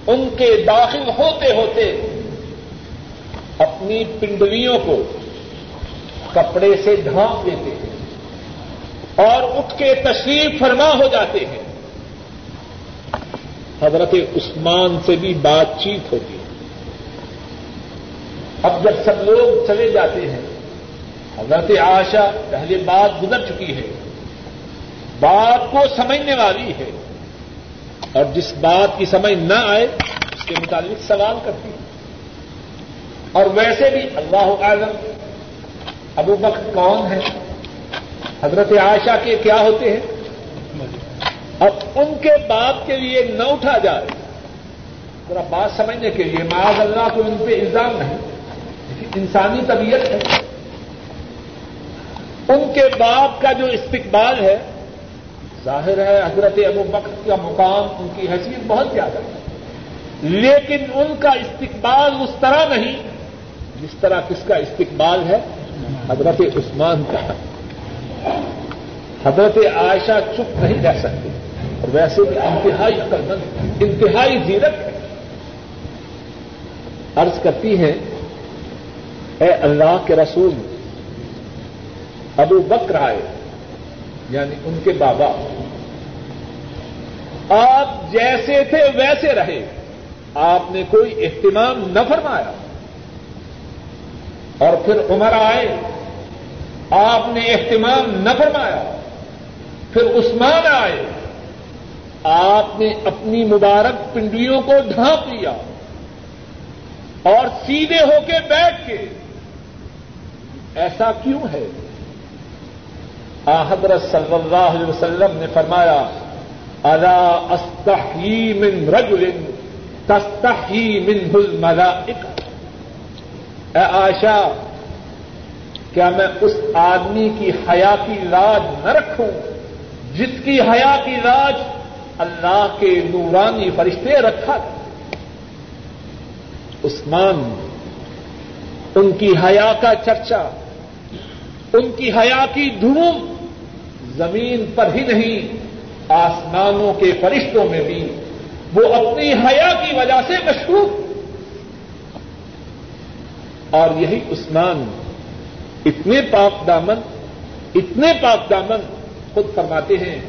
ان کے داخل ہوتے ہوتے اپنی پنڈلیوں کو کپڑے سے ڈھانپ دیتے ہیں اور اٹھ کے تشریف فرما ہو جاتے ہیں۔ حضرت عثمان سے بھی بات چیت ہوتی ہے۔ اب جب سب لوگ چلے جاتے ہیں حضرت آشا پہلے بات گزر چکی ہے۔ بات کو سمجھنے والی ہے۔ اور جس بات کی سمجھ نہ آئے، اس کے متعلق سوال کرتی ہے۔ اور ویسے بھی اللہ عالم ابو بخت کون ہے حضرت عائشہ کے کیا ہوتے ہیں؟ اب ان کے باپ کے لیے نہ اٹھا جائے۔ ذرا بات سمجھنے کے لیے معاذ اللہ کو ان پہ الزام نہیں انسانی طبیعت ہے۔ ان کے باپ کا جو استقبال ہے، ظاہر ہے حضرت ابو بکر کا مقام ان کی حیثیت بہت زیادہ ہے۔ لیکن ان کا استقبال اس طرح نہیں، جس طرح کس کا استقبال ہے؟ حضرت عثمان کا۔ حضرت عائشہ چپ نہیں رہ سکتے، اور ویسے بھی انتہائی عقل مند انتہائی زیرت ہے عرض کرتی ہیں، اے اللہ کے رسول ابو بکر آئے یعنی ان کے بابا۔ آپ جیسے تھے ویسے رہے۔ آپ نے کوئی اہتمام نہ فرمایا۔ اور پھر عمر آئے۔ آپ نے اہتمام نہ فرمایا۔ پھر عثمان آئے۔ آپ نے اپنی مبارک پنڈلیوں کو ڈھانپ لیا۔ اور سیدھے ہو کے بیٹھ کے۔ ایسا کیوں ہے؟ حضرت صلی اللہ علیہ وسلم نے فرمایا ادا استحی من رجل تستحی من بل اے آشا کیا میں اس آدمی کی حیا کی لاج نہ رکھوں جس کی حیا کی لاج اللہ کے نورانی فرشتے رکھا عثمان، ان کی حیا کا چرچا، ان کی حیا کی دھوم زمین پر ہی نہیں، آسمانوں کے فرشتوں میں بھی۔ وہ اپنی حیا کی وجہ سے مشہور اور یہی عثمان، اتنے پاک دامن، اتنے پاک دامن خود فرماتے ہیں،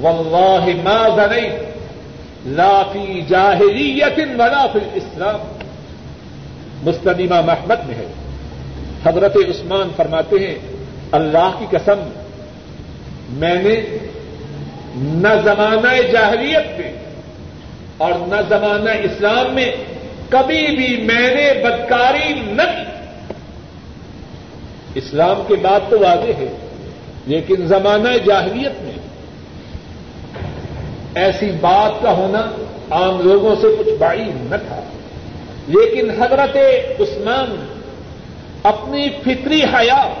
واللہ ما ذنیت لا فی جاہلیت ولا فی الاسلام. مستدیمہ محمد میں ہے۔ حضرت عثمان فرماتے ہیں، اللہ کی قسم میں نے نہ زمانہ جاہلیت میں اور نہ زمانہ اسلام میں کبھی بھی میں نے بدکاری نہ کی۔ اسلام کی بات تو واضح ہے، لیکن زمانہ جاہلیت میں ایسی بات کا ہونا عام لوگوں سے کچھ بعید نہ تھا۔ لیکن حضرت عثمان اپنی فطری حیا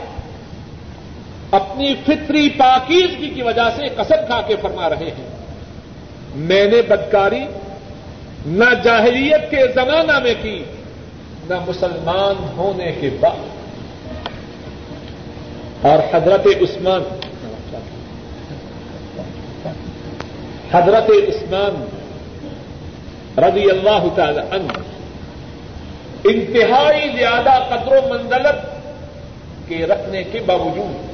اپنی فطری پاکیزگی کی وجہ سے قسم کھا کے فرما رہے ہیں۔ میں نے بدکاری، نہ جاہلیت کے زمانہ میں کی، نہ مسلمان ہونے کے بعد۔ اور حضرت عثمان حضرت عثمان رضی اللہ تعالی عنہ انتہائی زیادہ قدر و منزلت کے رکھنے کے باوجود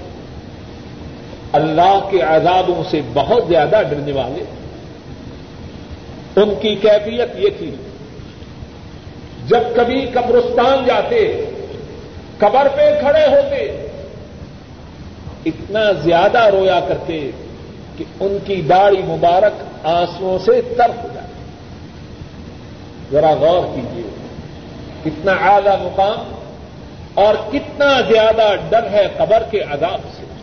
اللہ کے عذابوں سے بہت زیادہ ڈرنے والے۔ ان کی کیفیت یہ تھی۔ جب کبھی قبرستان جاتے، قبر پہ کھڑے ہوتے، اتنا زیادہ رویا کرتے کہ ان کی داڑھی مبارک آنسو سے تر ہو جاتی۔ ذرا غور کیجیے کتنا اعلی مقام اور کتنا زیادہ ڈر ہے قبر کے عذاب سے۔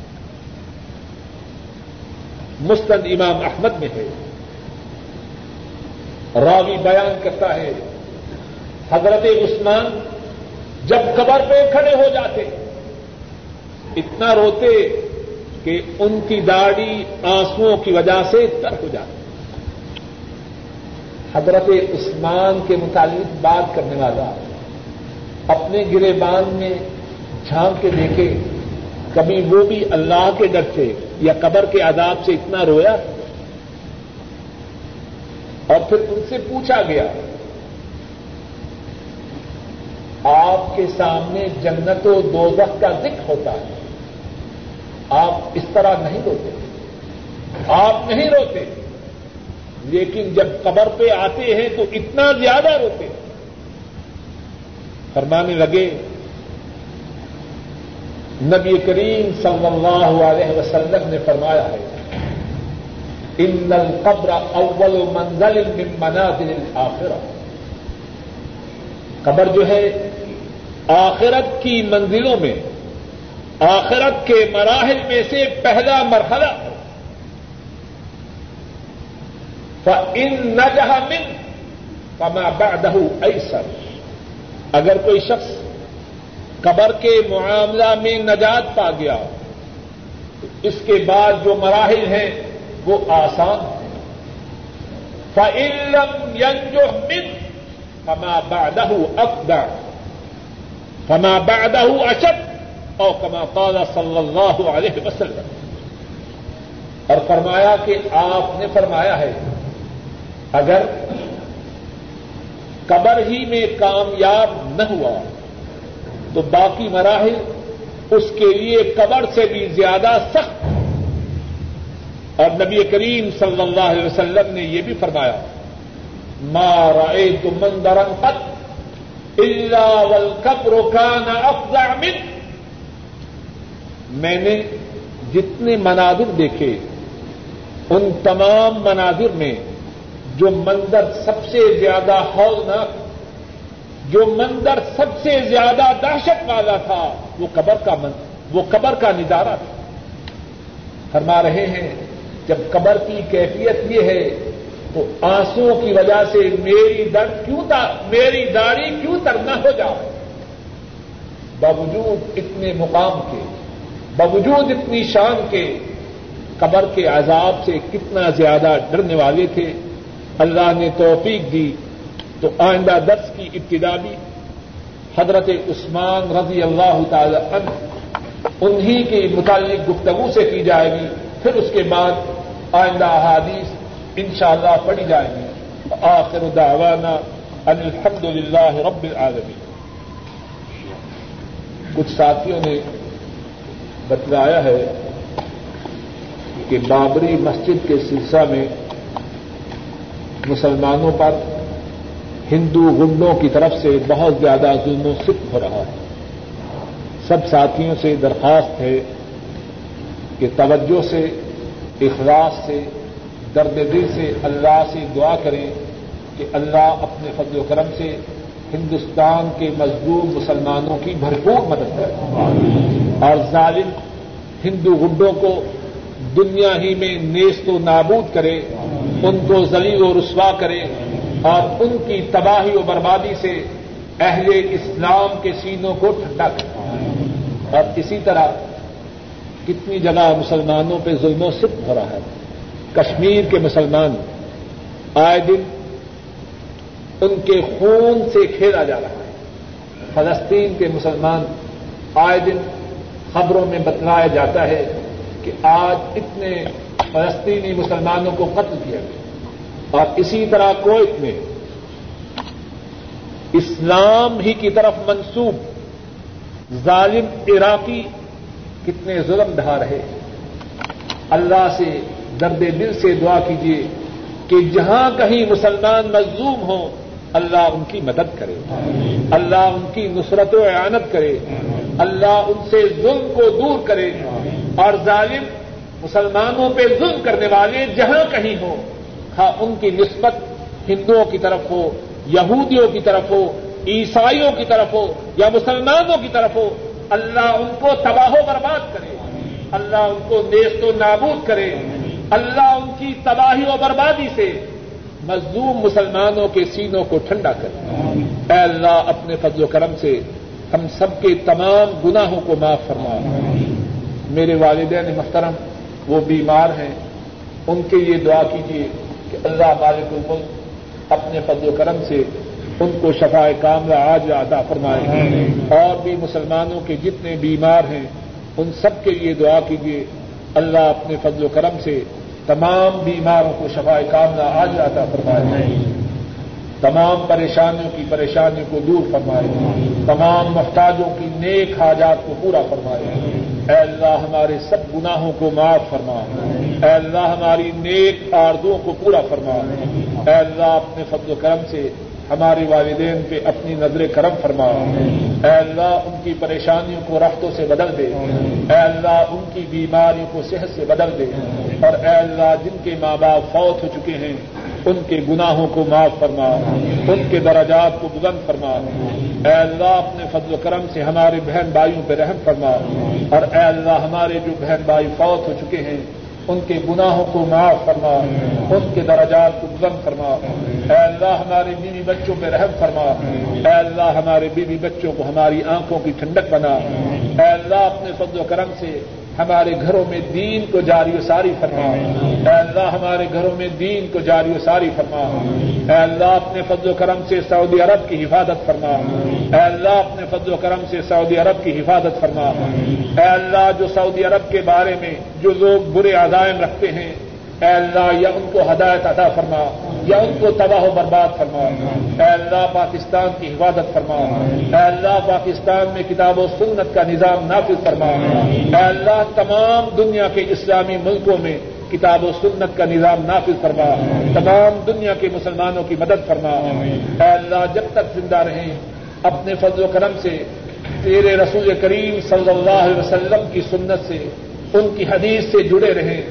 مستند امام احمد میں ہے۔ راوی بیان کرتا ہے، حضرت عثمان جب قبر پہ کھڑے ہو جاتے، اتنا روتے کہ ان کی داڑھی آنسو کی وجہ سے تر ہو جاتی۔ حضرت عثمان کے متعلق بات کرنے والا اپنے گرے باندھ میں جھانک کے دیکھے، کبھی وہ بھی اللہ کے ڈر سے یا قبر کے عذاب سے اتنا رویا اور پھر ان سے پوچھا گیا، آپ کے سامنے جنت و دوزخ کا ذکر ہوتا ہے۔ آپ اس طرح نہیں روتے۔ آپ نہیں روتے۔ لیکن جب قبر پہ آتے ہیں تو اتنا زیادہ روتے۔ فرمانے لگے نبی کریم صلی اللہ علیہ وسلم نے فرمایا ہے، ان القبر اول منزل من منازل الاخرہ. قبر جو ہے، آخرت کی منزلوں میں، آخرت کے مراحل میں سے پہلا مرحلہ ان نہ جہاں من فما بعدہ ایسر اگر کوئی شخص قبر کے معاملہ میں نجات پا گیا اس کے بعد جو مراحل ہیں وہ آسان فعلم ینجو من فما بعدہ افدر فما بعدہ اشد اور کما قال صلی اللہ علیہ وسلم۔ اور فرمایا کہ آپ نے فرمایا ہے، اگر قبر ہی میں کامیاب نہ ہوا تو باقی مراحل اس کے لیے قبر سے بھی زیادہ سخت۔ اور نبی کریم صلی اللہ علیہ وسلم نے یہ بھی فرمایا مارا تو مندرن پت اللہ قبر کان افزا میں نے جتنے مناظر دیکھے، ان تمام مناظر میں جو منظر سب سے زیادہ ہولناک جو منظر سب سے زیادہ دہشت والا تھا، وہ قبر کا وہ قبر کا نظارہ تھا۔ فرما رہے ہیں، جب قبر کی کیفیت یہ ہے، تو آنسو کی وجہ سے میری درد کیوں میری داڑھی کیوں تر نہ ہو جائے؟ باوجود اتنے مقام کے، باوجود اتنی شان کے، قبر کے عذاب سے کتنا زیادہ ڈرنے والے تھے۔ اللہ نے توفیق دی۔ تو آئندہ درس کی ابتدا بھی حضرت عثمان رضی اللہ تعالی عنہ انہی کے متعلق گفتگو سے کی جائے گی، پھر اس کے بعد آئندہ احادیث ان شاء اللہ پڑھی جائیں گی۔ آخر دعوانا ان الحمد للہ رب العالمین۔ کچھ ساتھیوں نے بتلایا ہے کہ بابری مسجد کے سلسلہ میں مسلمانوں پر ہندو گنڈوں کی طرف سے بہت زیادہ ظلم و سکھ ہو رہا ہے۔ سب ساتھیوں سے درخواست ہے کہ توجہ سے، اخلاص سے، درد دل سے اللہ سے دعا کریں کہ اللہ اپنے فضل و کرم سے ہندوستان کے مزدور مسلمانوں کی بھرپور مدد کرے۔ اور ظالم ہندو گڈوں کو دنیا ہی میں نیست و نابود کرے، ان کو ذلیل و رسوا کرے اور ان کی تباہی و بربادی سے اہل اسلام کے سینوں کو ٹھنڈا کرے اور اسی طرح کتنی جگہ مسلمانوں پہ ظلم و صرف ہو رہا ہے۔ کشمیر کے مسلمان آئے دن ان کے خون سے کھیلا جا رہا ہے۔ فلسطین کے مسلمان آئے دن خبروں میں بتلایا جاتا ہے کہ آج اتنے فلسطینی مسلمانوں کو قتل کیا گیا۔ اور اسی طرح کویت میں۔ اسلام ہی کی طرف منسوب۔ ظالم عراقی کتنے ظلم ڈھا رہے۔ اللہ سے درد دل سے دعا کیجیے کہ جہاں کہیں مسلمان مظلوم ہوں، اللہ ان کی مدد کرے۔ اللہ ان کی نصرت و اعانت کرے۔ اللہ ان سے ظلم کو دور کرے۔ اور ظالم مسلمانوں پہ ظلم کرنے والے جہاں کہیں ہوں ہاں ان کی نسبت ہندوؤں کی طرف ہو، یہودیوں کی طرف ہو، عیسائیوں کی طرف ہو یا مسلمانوں کی طرف ہو، اللہ ان کو تباہ و برباد کرے۔ اللہ ان کو نیست و نابود کرے۔ اللہ ان کی تباہی و بربادی سے مزدوم مسلمانوں کے سینوں کو ٹھنڈا کرے۔ اے اللہ، اپنے فضل و کرم سے ہم سب کے تمام گناہوں کو معاف فرما۔ میرے والدین محترم، وہ بیمار ہیں۔ ان کے لیے دعا کیجیے کہ اللہ مالک الملک اپنے فضل و کرم سے ان کو شفا کاملہ آج عطا فرمائے۔ اور بھی مسلمانوں کے جتنے بیمار ہیں ان سب کے لیے دعا کیجیے اللہ اپنے فضل و کرم سے تمام بیماروں کو شفا کاملہ آج عطا فرمائے۔ تمام پریشانیوں کی پریشانیوں کو دور فرمائے۔ تمام محتاجوں کی نیک حاجات کو پورا فرمائے۔ اے اللہ ہمارے سب گناہوں کو معاف فرما۔ اے اللہ ہماری نیک آردوں کو پورا فرما۔ اے اللہ اپنے فضل و کرم سے ہمارے والدین پہ اپنی نظر کرم فرما۔ اے اللہ ان کی پریشانیوں کو رختوں سے بدل دے۔ اے اللہ ان کی بیماریوں کو صحت سے بدل دے۔ اور اے اللہ جن کے ماں باپ فوت ہو چکے ہیں، ان کے گناہوں کو معاف فرما۔ ان کے دراجات کو بلند فرما۔ اے اللہ اپنے فضل و کرم سے ہمارے بہن بھائیوں پہ رحم فرما۔ اور اے اللہ ہمارے جو بہن بھائی فوت ہو چکے ہیں ان کے گناہوں کو معاف فرما ان کے درجات کو بلند فرما۔ اے اللہ، ہمارے بیوی بچوں پہ رحم فرما۔ اے اللہ، ہمارے بیوی بچوں کو ہماری آنکھوں کی ٹھنڈک بنا۔ اے اللہ، اپنے فضل و کرم سے ہمارے گھروں میں دین کو جاری و ساری فرما۔ اے اللہ، ہمارے گھروں میں دین کو جاری و ساری فرما۔ اے اللہ، اپنے فضل و کرم سے سعودی عرب کی حفاظت فرما۔ اے اللہ، اپنے فضل و کرم سے سعودی عرب کی حفاظت فرما۔ اے اللہ، جو سعودی عرب کے بارے میں جو لوگ برے عزائم رکھتے ہیں، اے اللہ، یا ان کو ہدایت عطا فرما۔ یا ان کو تباہ و برباد فرما اے اللہ پاکستان کی حفاظت فرما اے اللہ پاکستان میں کتاب و سنت کا نظام نافذ فرما اے اللہ تمام دنیا کے اسلامی ملکوں میں کتاب و سنت کا نظام نافذ فرما تمام دنیا کے مسلمانوں کی مدد فرما اے اللہ جب تک زندہ رہیں، اپنے فضل و کرم سے، تیرے رسول کریم صلی اللہ علیہ وسلم کی سنت سے، ان کی حدیث سے جڑے رہیں۔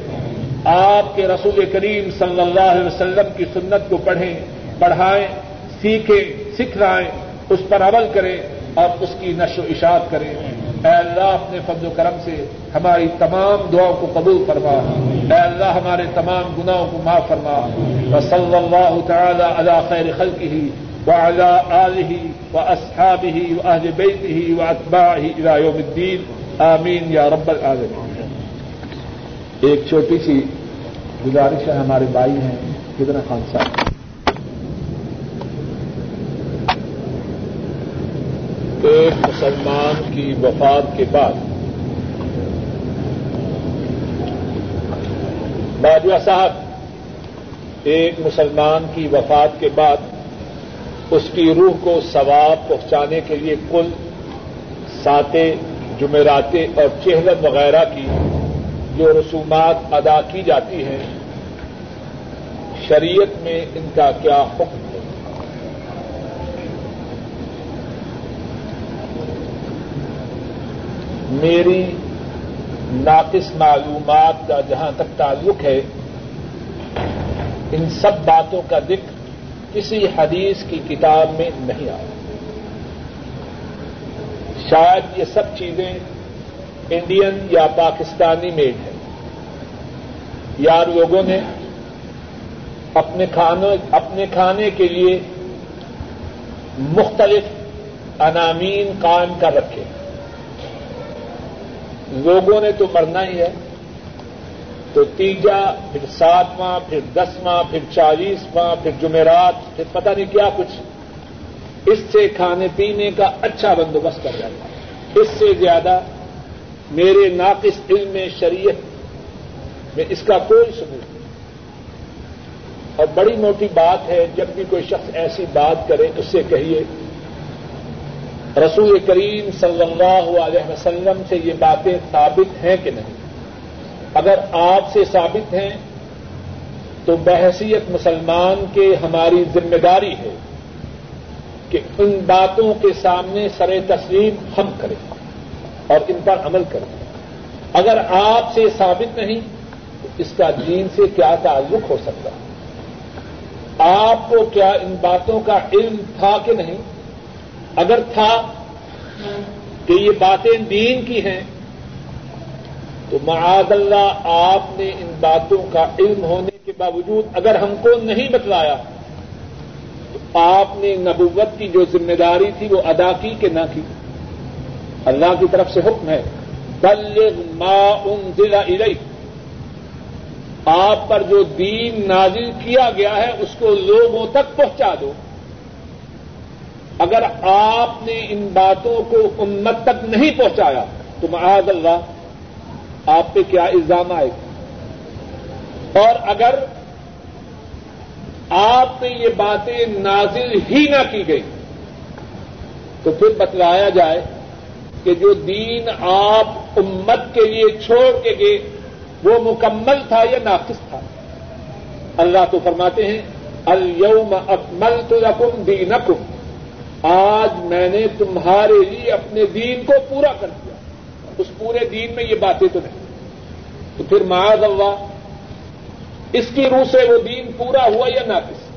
آپ کے رسول کریم صلی اللہ علیہ وسلم کی سنت کو پڑھیں، پڑھائیں، سیکھیں، سکھلائیں، اس پر عمل کریں، اور اس کی نشو و اشاعت کریں۔ اے اللہ، اپنے فضل و کرم سے ہماری تمام دعاؤں کو قبول فرما۔ اے اللہ، ہمارے تمام گناہوں کو معاف فرما۔ و صلی اللہ تعالی علی خیر خلق ہی و اعلیٰ علی و اسحاب ہی و اہل بیت ہی و اطباء ہی آمین یا رب العالمین۔ ایک چھوٹی سی گزارش ہے، ہمارے بھائی ہیں کتنا خان صاحب؟ ایک مسلمان کی وفات کے بعد باجوہ صاحب، ایک مسلمان کی وفات کے بعد اس کی روح کو ثواب پہنچانے کے لیے کل ساتیں جمعراتیں اور چہلم وغیرہ کی جو رسومات ادا کی جاتی ہیں، شریعت میں ان کا کیا حکم ہے؟ میری ناقص معلومات کا جہاں تک تعلق ہے، ان سب باتوں کا ذکر کسی حدیث کی کتاب میں نہیں آیا۔ شاید یہ سب چیزیں انڈین یا پاکستانی میڈ ہیں یا لوگوں نے اپنے کھانے اپنے کھانے کے لیے مختلف انامین قائم کر رکھے۔ لوگوں نے تو مرنا ہی ہے۔ تو تیجا، پھر ساتواں، پھر دسواں، پھر چالیسواں، پھر جمعرات، پھر پتہ نہیں کیا کچھ۔ اس سے کھانے پینے کا اچھا بندوبست کر جاتا ہے۔ اس سے زیادہ میرے ناقص علم شریعت میں اس کا کوئی ثبوت نہیں۔ اور بڑی موٹی بات ہے، جب بھی کوئی شخص ایسی بات کرے اس سے کہیے، رسول کریم صلی اللہ علیہ وسلم سے یہ باتیں ثابت ہیں کہ نہیں؟ اگر آپ سے ثابت ہیں تو بحثیت مسلمان کے ہماری ذمہ داری ہے کہ ان باتوں کے سامنے سر تسلیم ہم کریں۔ اور ان پر عمل کریں اگر آپ سے ثابت نہیں، تو اس کا دین سے کیا تعلق ہو سکتا؟ آپ کو کیا ان باتوں کا علم تھا کہ نہیں؟ اگر تھا کہ یہ باتیں دین کی ہیں، تو معاذ اللہ آپ نے ان باتوں کا علم ہونے کے باوجود اگر ہم کو نہیں بتلایا، تو آپ نے نبوت کی جو ذمہ داری تھی وہ ادا کی کہ نہ کی؟ اللہ کی طرف سے حکم ہے، بلغ ما انزل الیک۔ آپ پر جو دین نازل کیا گیا ہے، اس کو لوگوں تک پہنچا دو۔ اگر آپ نے ان باتوں کو امت تک نہیں پہنچایا، تو معاذ اللہ، آپ پہ کیا الزام آئے گا؟ اور اگر آپ پہ یہ باتیں نازل ہی نہ کی گئی تو پھر بتلایا جائے کہ جو دین آپ امت کے لیے چھوڑ کے گئے، وہ مکمل تھا یا ناقص تھا؟ اللہ تو فرماتے ہیں الوم اکمل تو رقم دینکم۔ آج میں نے تمہارے لیے اپنے دین کو پورا کر دیا۔ اس پورے دین میں یہ باتیں تو نہیں۔ تو پھر معاذ اللہ، اس کی روح سے وہ دین پورا ہوا یا ناقص؟